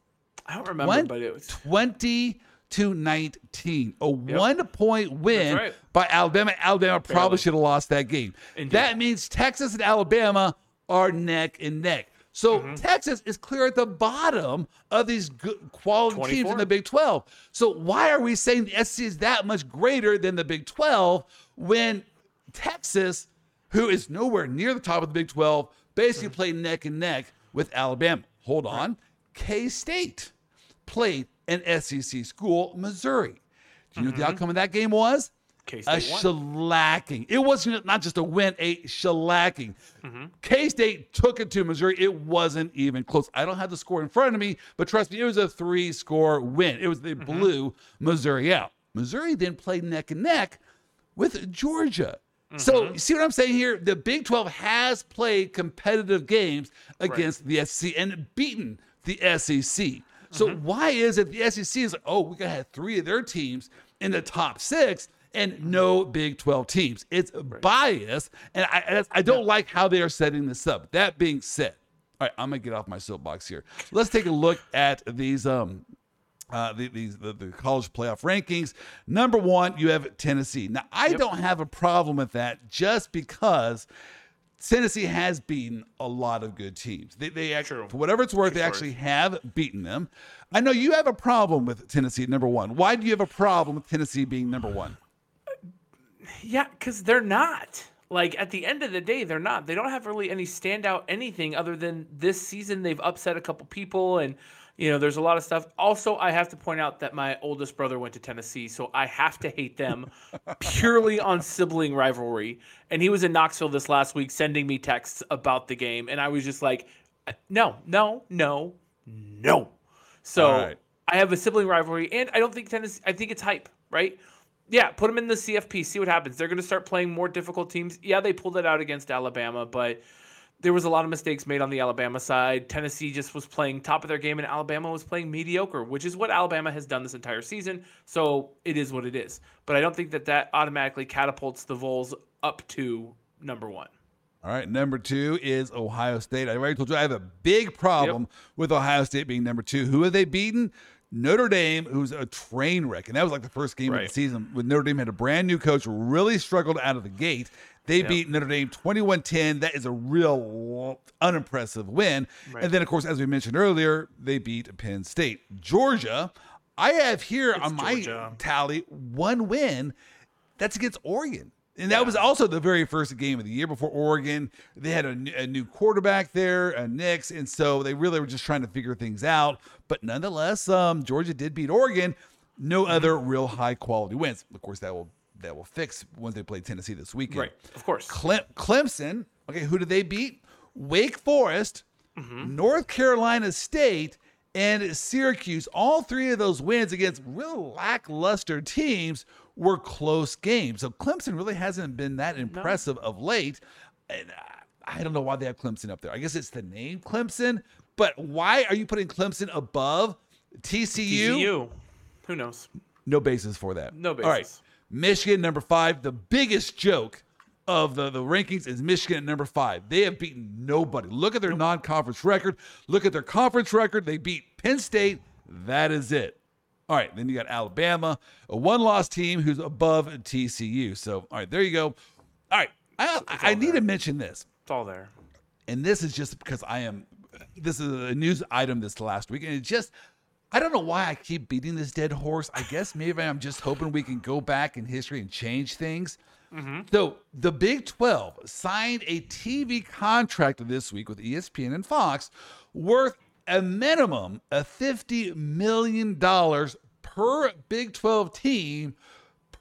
I don't remember, but it was 20 to 19. A yep. one point win right. by Alabama. Alabama Barely. probably should have lost that game. Indeed. That means Texas and Alabama are neck and neck. So mm-hmm. Texas is clear at the bottom of these good quality 24. teams in the Big 12. So why are we saying the SEC is that much greater than the Big 12 when Texas, who is nowhere near the top of the Big 12, basically mm-hmm. played neck and neck with Alabama? Hold on. Right. K State played an SEC school, Missouri. Do you mm-hmm. know what the outcome of that game was? K-State a shellacking. It wasn't not just a win, a shellacking. Mm-hmm. K State took it to Missouri. It wasn't even close. I don't have the score in front of me, but trust me, it was a three score win. It was they mm-hmm. blew Missouri out. Missouri then played neck and neck with Georgia. Mm-hmm. So, you see what I'm saying here? The Big 12 has played competitive games against right. the SEC and beaten the SEC. So mm-hmm. why is it the SEC is like, oh, we gotta have three of their teams in the top six and no Big 12 teams? It's right. bias, and I I don't yeah. like how they are setting this up. That being said, all right, I'm gonna get off my soapbox here. Let's take a look at these um uh, the, these the, the, college playoff rankings. Number one, you have Tennessee. Now, I yep. don't have a problem with that just because Tennessee has beaten a lot of good teams. They, they actually, for whatever it's worth, True they actually have beaten them. I know you have a problem with Tennessee, number one. Why do you have a problem with Tennessee being number one? Yeah, because they're not. Like at the end of the day, they're not. They don't have really any standout anything other than this season they've upset a couple people and you know, there's a lot of stuff. Also, I have to point out that my oldest brother went to Tennessee, so I have to hate them purely on sibling rivalry. And he was in Knoxville this last week sending me texts about the game, and I was just like, uh, no, no, no, no. So right. I have a sibling rivalry, and I don't think Tennessee. I think it's hype, right? Yeah, put them in the CFP. See what happens. They're going to start playing more difficult teams. Yeah, they pulled it out against Alabama, but there was a lot of mistakes made on the Alabama side. Tennessee just was playing top of their game, and Alabama was playing mediocre, which is what Alabama has done this entire season. So it is what it is. But I don't think that that automatically catapults the Vols up to number one. All right, number two is Ohio State. I already told you I have a big problem yep. with Ohio State being number two. Who have they beaten? Notre Dame, who's a train wreck, and that was like the first game right. of the season when Notre Dame had a brand new coach, really struggled out of the gate. They yep. beat Notre Dame 21 10. That is a real unimpressive win. Right. And then, of course, as we mentioned earlier, they beat Penn State. Georgia, I have here it's on my Georgia. tally one win. That's against Oregon. And that was also the very first game of the year before Oregon. They had a, a new quarterback there, a Nix, and so they really were just trying to figure things out. But nonetheless, um, Georgia did beat Oregon. No mm-hmm. other real high quality wins. Of course, that will that will fix once they play Tennessee this weekend. Right, of course. Clem- Clemson. Okay, who did they beat? Wake Forest, mm-hmm. North Carolina State, and Syracuse. All three of those wins against real lackluster teams were close games. So Clemson really hasn't been that impressive no. of late. And I don't know why they have Clemson up there. I guess it's the name Clemson, but why are you putting Clemson above TCU? TCU. Who knows? No basis for that. No basis. All right. Michigan, number five. The biggest joke of the, the rankings is Michigan at number five. They have beaten nobody. Look at their non conference record. Look at their conference record. They beat Penn State. That is it. All right, then you got Alabama, a one loss team who's above TCU. So, all right, there you go. All right, I, I need to mention this. It's all there. And this is just because I am, this is a news item this last week. And it just, I don't know why I keep beating this dead horse. I guess maybe I'm just hoping we can go back in history and change things. Mm-hmm. So the Big 12 signed a TV contract this week with ESPN and Fox worth a minimum of $50 million per Big 12 team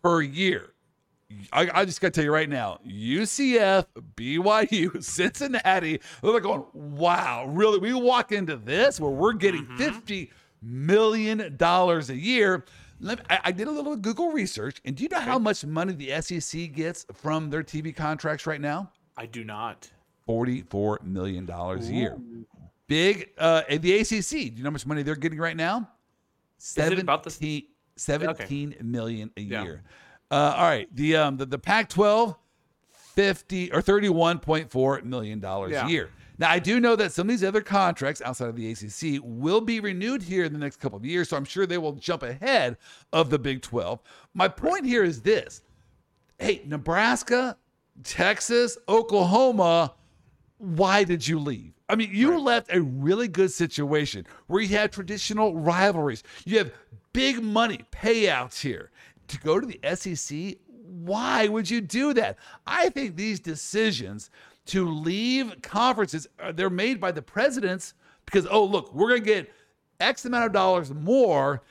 per year. I, I just got to tell you right now, UCF, BYU, Cincinnati, they're going, wow, really? We walk into this where we're getting mm-hmm. 50 million dollars a year. Me, I, I, did a little Google research, and do you know how much money the SEC gets from their TV contracts right now? I do not. Forty-four million dollars a year. Big. Uh, the ACC. Do you know how much money they're getting right now? 17, about the 17 okay. million a yeah. year. Uh, all right. The um the, the Pac-12, 50 or 31.4 million dollars yeah. a year. Now, I do know that some of these other contracts outside of the ACC will be renewed here in the next couple of years, so I'm sure they will jump ahead of the Big 12. My point here is this hey, Nebraska, Texas, Oklahoma, why did you leave? I mean, you right. left a really good situation where you had traditional rivalries. You have big money payouts here. To go to the SEC, why would you do that? I think these decisions to leave conferences, uh, they're made by the presidents because, oh, look, we're going to get X amount of dollars more.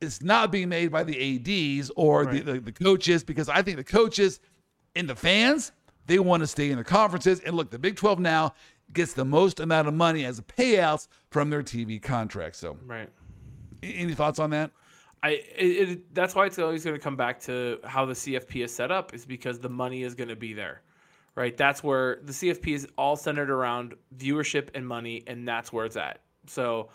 It's not being made by the ADs or right. the, the, the coaches because I think the coaches and the fans, they want to stay in the conferences. And look, the Big 12 now gets the most amount of money as payouts from their TV contracts. So, right. Any thoughts on that? I it, it, that's why it's always going to come back to how the CFP is set up is because the money is going to be there right? That's where the CFP is all centered around viewership and money, and that's where it's at. So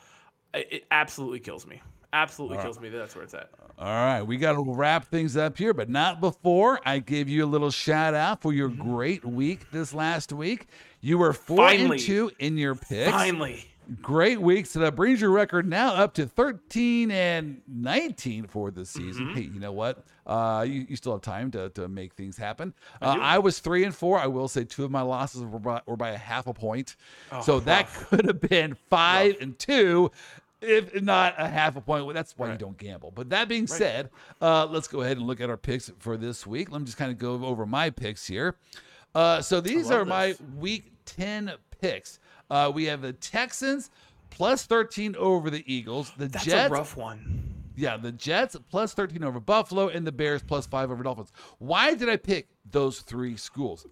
it absolutely kills me. Absolutely kills me that that's where it's at. All right, we got to wrap things up here, but not before I give you a little shout out for your mm-hmm. great week this last week. You were four Finally. and two in your picks. Finally great week. So that brings your record now up to 13 and 19 for the season. Mm-hmm. Hey, you know what? Uh, you, you still have time to, to make things happen. Uh, I, was three and four. I will say two of my losses were by, were by a half a point. Oh, so rough. that could have been five rough. and two if not a half a point. Well, that's why right. you don't gamble. But that being right. said, uh, let's go ahead and look at our picks for this week. Let me just kind of go over my picks here. Uh, so these are this. my week 10 picks. Uh, we have the Texans plus 13 over the Eagles. The That's Jets, a rough one. Yeah, the Jets plus 13 over Buffalo and the Bears plus five over Dolphins. Why did I pick those three schools?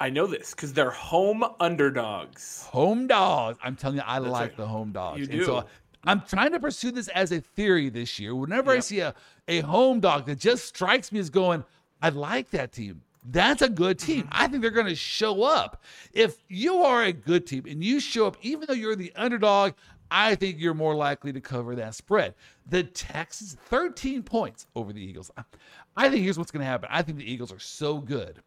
I know this because they're home underdogs. Home dogs. I'm telling you, I That's like right. the home dogs. You do. And so I'm trying to pursue this as a theory this year. Whenever yep. I see a, a home dog that just strikes me as going, I like that team. That's a good team. Mm-hmm. I think they're going to show up. If you are a good team and you show up, even though you're the underdog, I think you're more likely to cover that spread. The Texans, 13 points over the Eagles. I think here's what's going to happen. I think the Eagles are so good.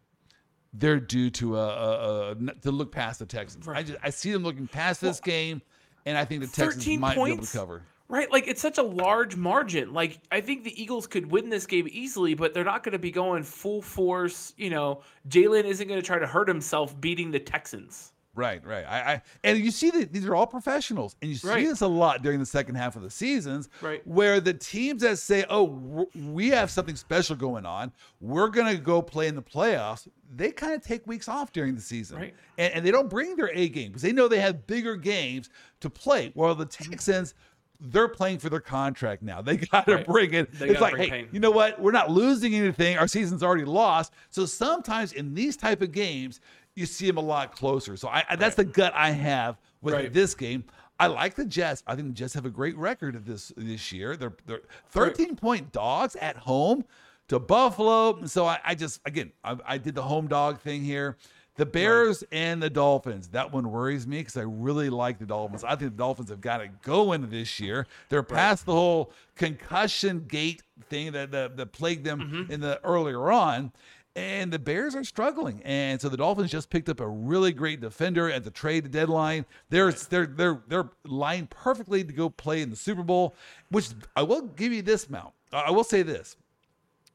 They're due to a, a, a to look past the Texans. Right. I just I see them looking past this well, game, and I think the Texans might points? be able to cover. Right, like it's such a large margin. Like I think the Eagles could win this game easily, but they're not going to be going full force. You know, Jalen isn't going to try to hurt himself beating the Texans. Right, right. I, I and you see that these are all professionals, and you see right. this a lot during the second half of the seasons, right? Where the teams that say, "Oh, we have something special going on, we're going to go play in the playoffs," they kind of take weeks off during the season, right? And, and they don't bring their A game because they know they have bigger games to play. While the Texans they're playing for their contract now. They got to right. bring it. They it's like, hey, pain. you know what? We're not losing anything. Our season's already lost. So sometimes in these type of games, you see them a lot closer. So I, that's the gut I have with right. this game. I like the Jets. I think the Jets have a great record of this this year. They're they're 13 point dogs at home to Buffalo. So I, I just again I, I did the home dog thing here. The Bears right. and the Dolphins. That one worries me because I really like the Dolphins. I think the Dolphins have got to go into this year. They're past right. the whole concussion gate thing that that, that plagued them mm-hmm. in the earlier on. And the Bears are struggling. And so the Dolphins just picked up a really great defender at the trade deadline. They're they're they're they're lined perfectly to go play in the Super Bowl, which I will give you this mount. I will say this.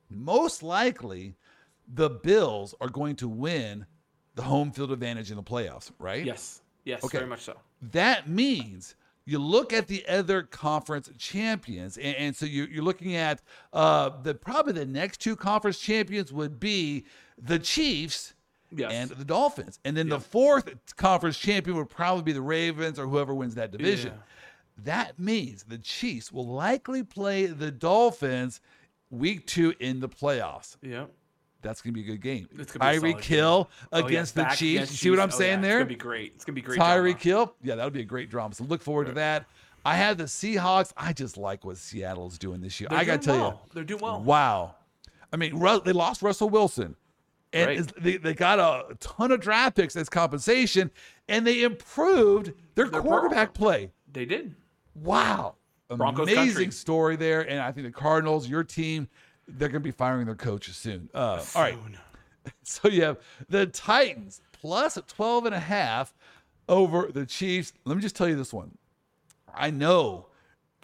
Most likely the Bills are going to win the home field advantage in the playoffs, right? Yes. Yes, okay. very much so. That means you look at the other conference champions, and, and so you're, you're, looking at uh, the probably the next two conference champions would be the Chiefs yes. and the Dolphins, and then the fourth conference champion would probably be the Ravens or whoever wins that division. Yeah. That means the Chiefs will likely play the Dolphins week two in the playoffs. Yeah that's gonna be a good game. It's gonna be Tyreek Hill oh, against yeah, the Chiefs. Against you see what I'm oh, saying yeah. there? It's gonna be great. It's gonna be great. Tyreek Hill. Yeah, that'll be a great drama. So look forward right. to that. I had the Seahawks. I just like what Seattle's doing this year. They're I got to tell well. you. They're doing well. Wow. I mean, they lost Russell Wilson. And right. they, they got a ton of draft picks as compensation, and they improved their, their quarterback play. They did. Wow. Broncos Amazing country. story there. And I think the Cardinals, your team, they're going to be firing their coach soon. Uh, soon. All right. So you have the Titans plus 12 and a half over the Chiefs. Let me just tell you this one. I know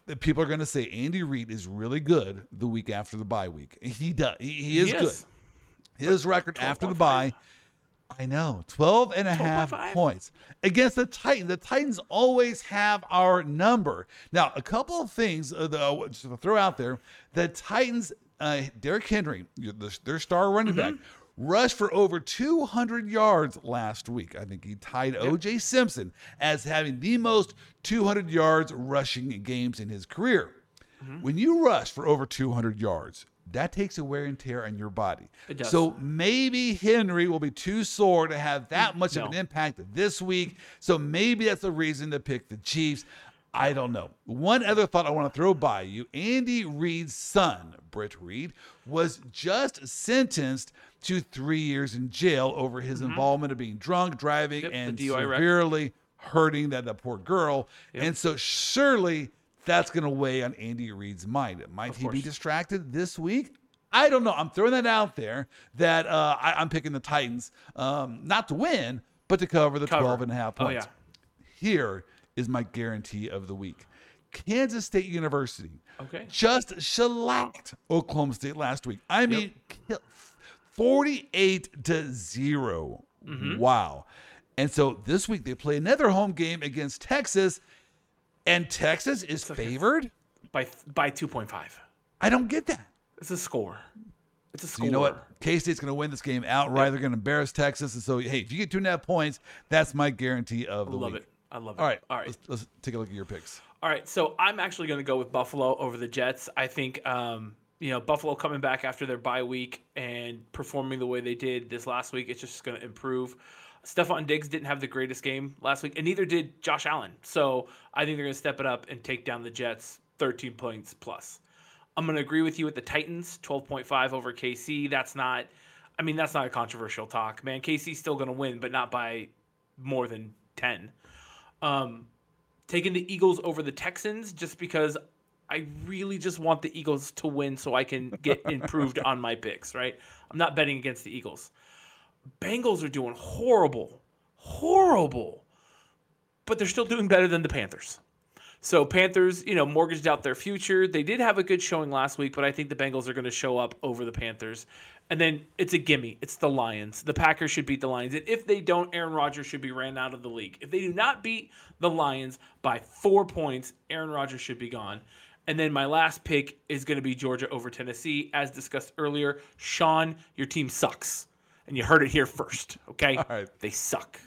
that people are going to say Andy Reid is really good the week after the bye week. He does. He, he is good. His record after the bye. I know, 12 and a half points against the Titans. The Titans always have our number. Now, a couple of things uh, the, to throw out there. The Titans, uh, Derrick Henry, their star running mm-hmm. back, rushed for over 200 yards last week. I think he tied yep. O.J. Simpson as having the most 200 yards rushing games in his career. Mm-hmm. When you rush for over 200 yards, that takes a wear and tear on your body. So maybe Henry will be too sore to have that much no. of an impact this week. So maybe that's the reason to pick the Chiefs. I don't know. One other thought I want to throw by you Andy Reid's son, Britt Reid, was just sentenced to three years in jail over his mm-hmm. involvement of being drunk, driving, yep, and severely record. hurting that, that poor girl. Yep. And so surely that's going to weigh on Andy Reid's mind. Might he be distracted this week? I don't know. I'm throwing that out there that uh, I, am picking the Titans um, not to win, but to cover the cover. 12 and a half points. Oh, yeah. Here is my guarantee of the week. Kansas State University okay. just shellacked Oklahoma State last week. I mean, yep. 48 to 0. Mm-hmm. Wow. And so this week they play another home game against Texas, and Texas is favored by by 2.5. I don't get that. It's a score. It's a score. So you know what? K State's going to win this game outright. Yep. They're going to embarrass Texas. And so, hey, if you get two and a half points, that's my guarantee of the love week. it. I love it. All right. All right. Let's, let's take a look at your picks. All right. So I'm actually going to go with Buffalo over the Jets. I think um, you know, Buffalo coming back after their bye week and performing the way they did this last week, it's just going to improve. Stefon Diggs didn't have the greatest game last week, and neither did Josh Allen. So I think they're going to step it up and take down the Jets 13 points plus. I'm going to agree with you with the Titans 12.5 over KC. That's not, I mean, that's not a controversial talk, man. KC's still going to win, but not by more than 10. Um, taking the Eagles over the Texans just because I really just want the Eagles to win so I can get improved on my picks, right? I'm not betting against the Eagles. Bengals are doing horrible, horrible, but they're still doing better than the Panthers. So Panthers, you know, mortgaged out their future. They did have a good showing last week, but I think the Bengals are going to show up over the Panthers. And then it's a gimme. It's the Lions. The Packers should beat the Lions. And if they don't, Aaron Rodgers should be ran out of the league. If they do not beat the Lions by four points, Aaron Rodgers should be gone. And then my last pick is going to be Georgia over Tennessee. As discussed earlier, Sean, your team sucks. And you heard it here first, okay? All right. They suck.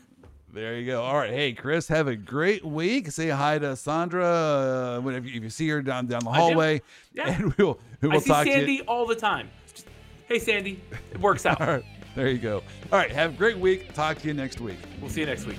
There you go. All right. Hey, Chris, have a great week. Say hi to Sandra uh, if, you, if you see her down down the hallway. Yeah. And we'll, we will I see talk Sandy to you. all the time. Hey, Sandy. It works out. all right. There you go. All right. Have a great week. Talk to you next week. We'll see you next week.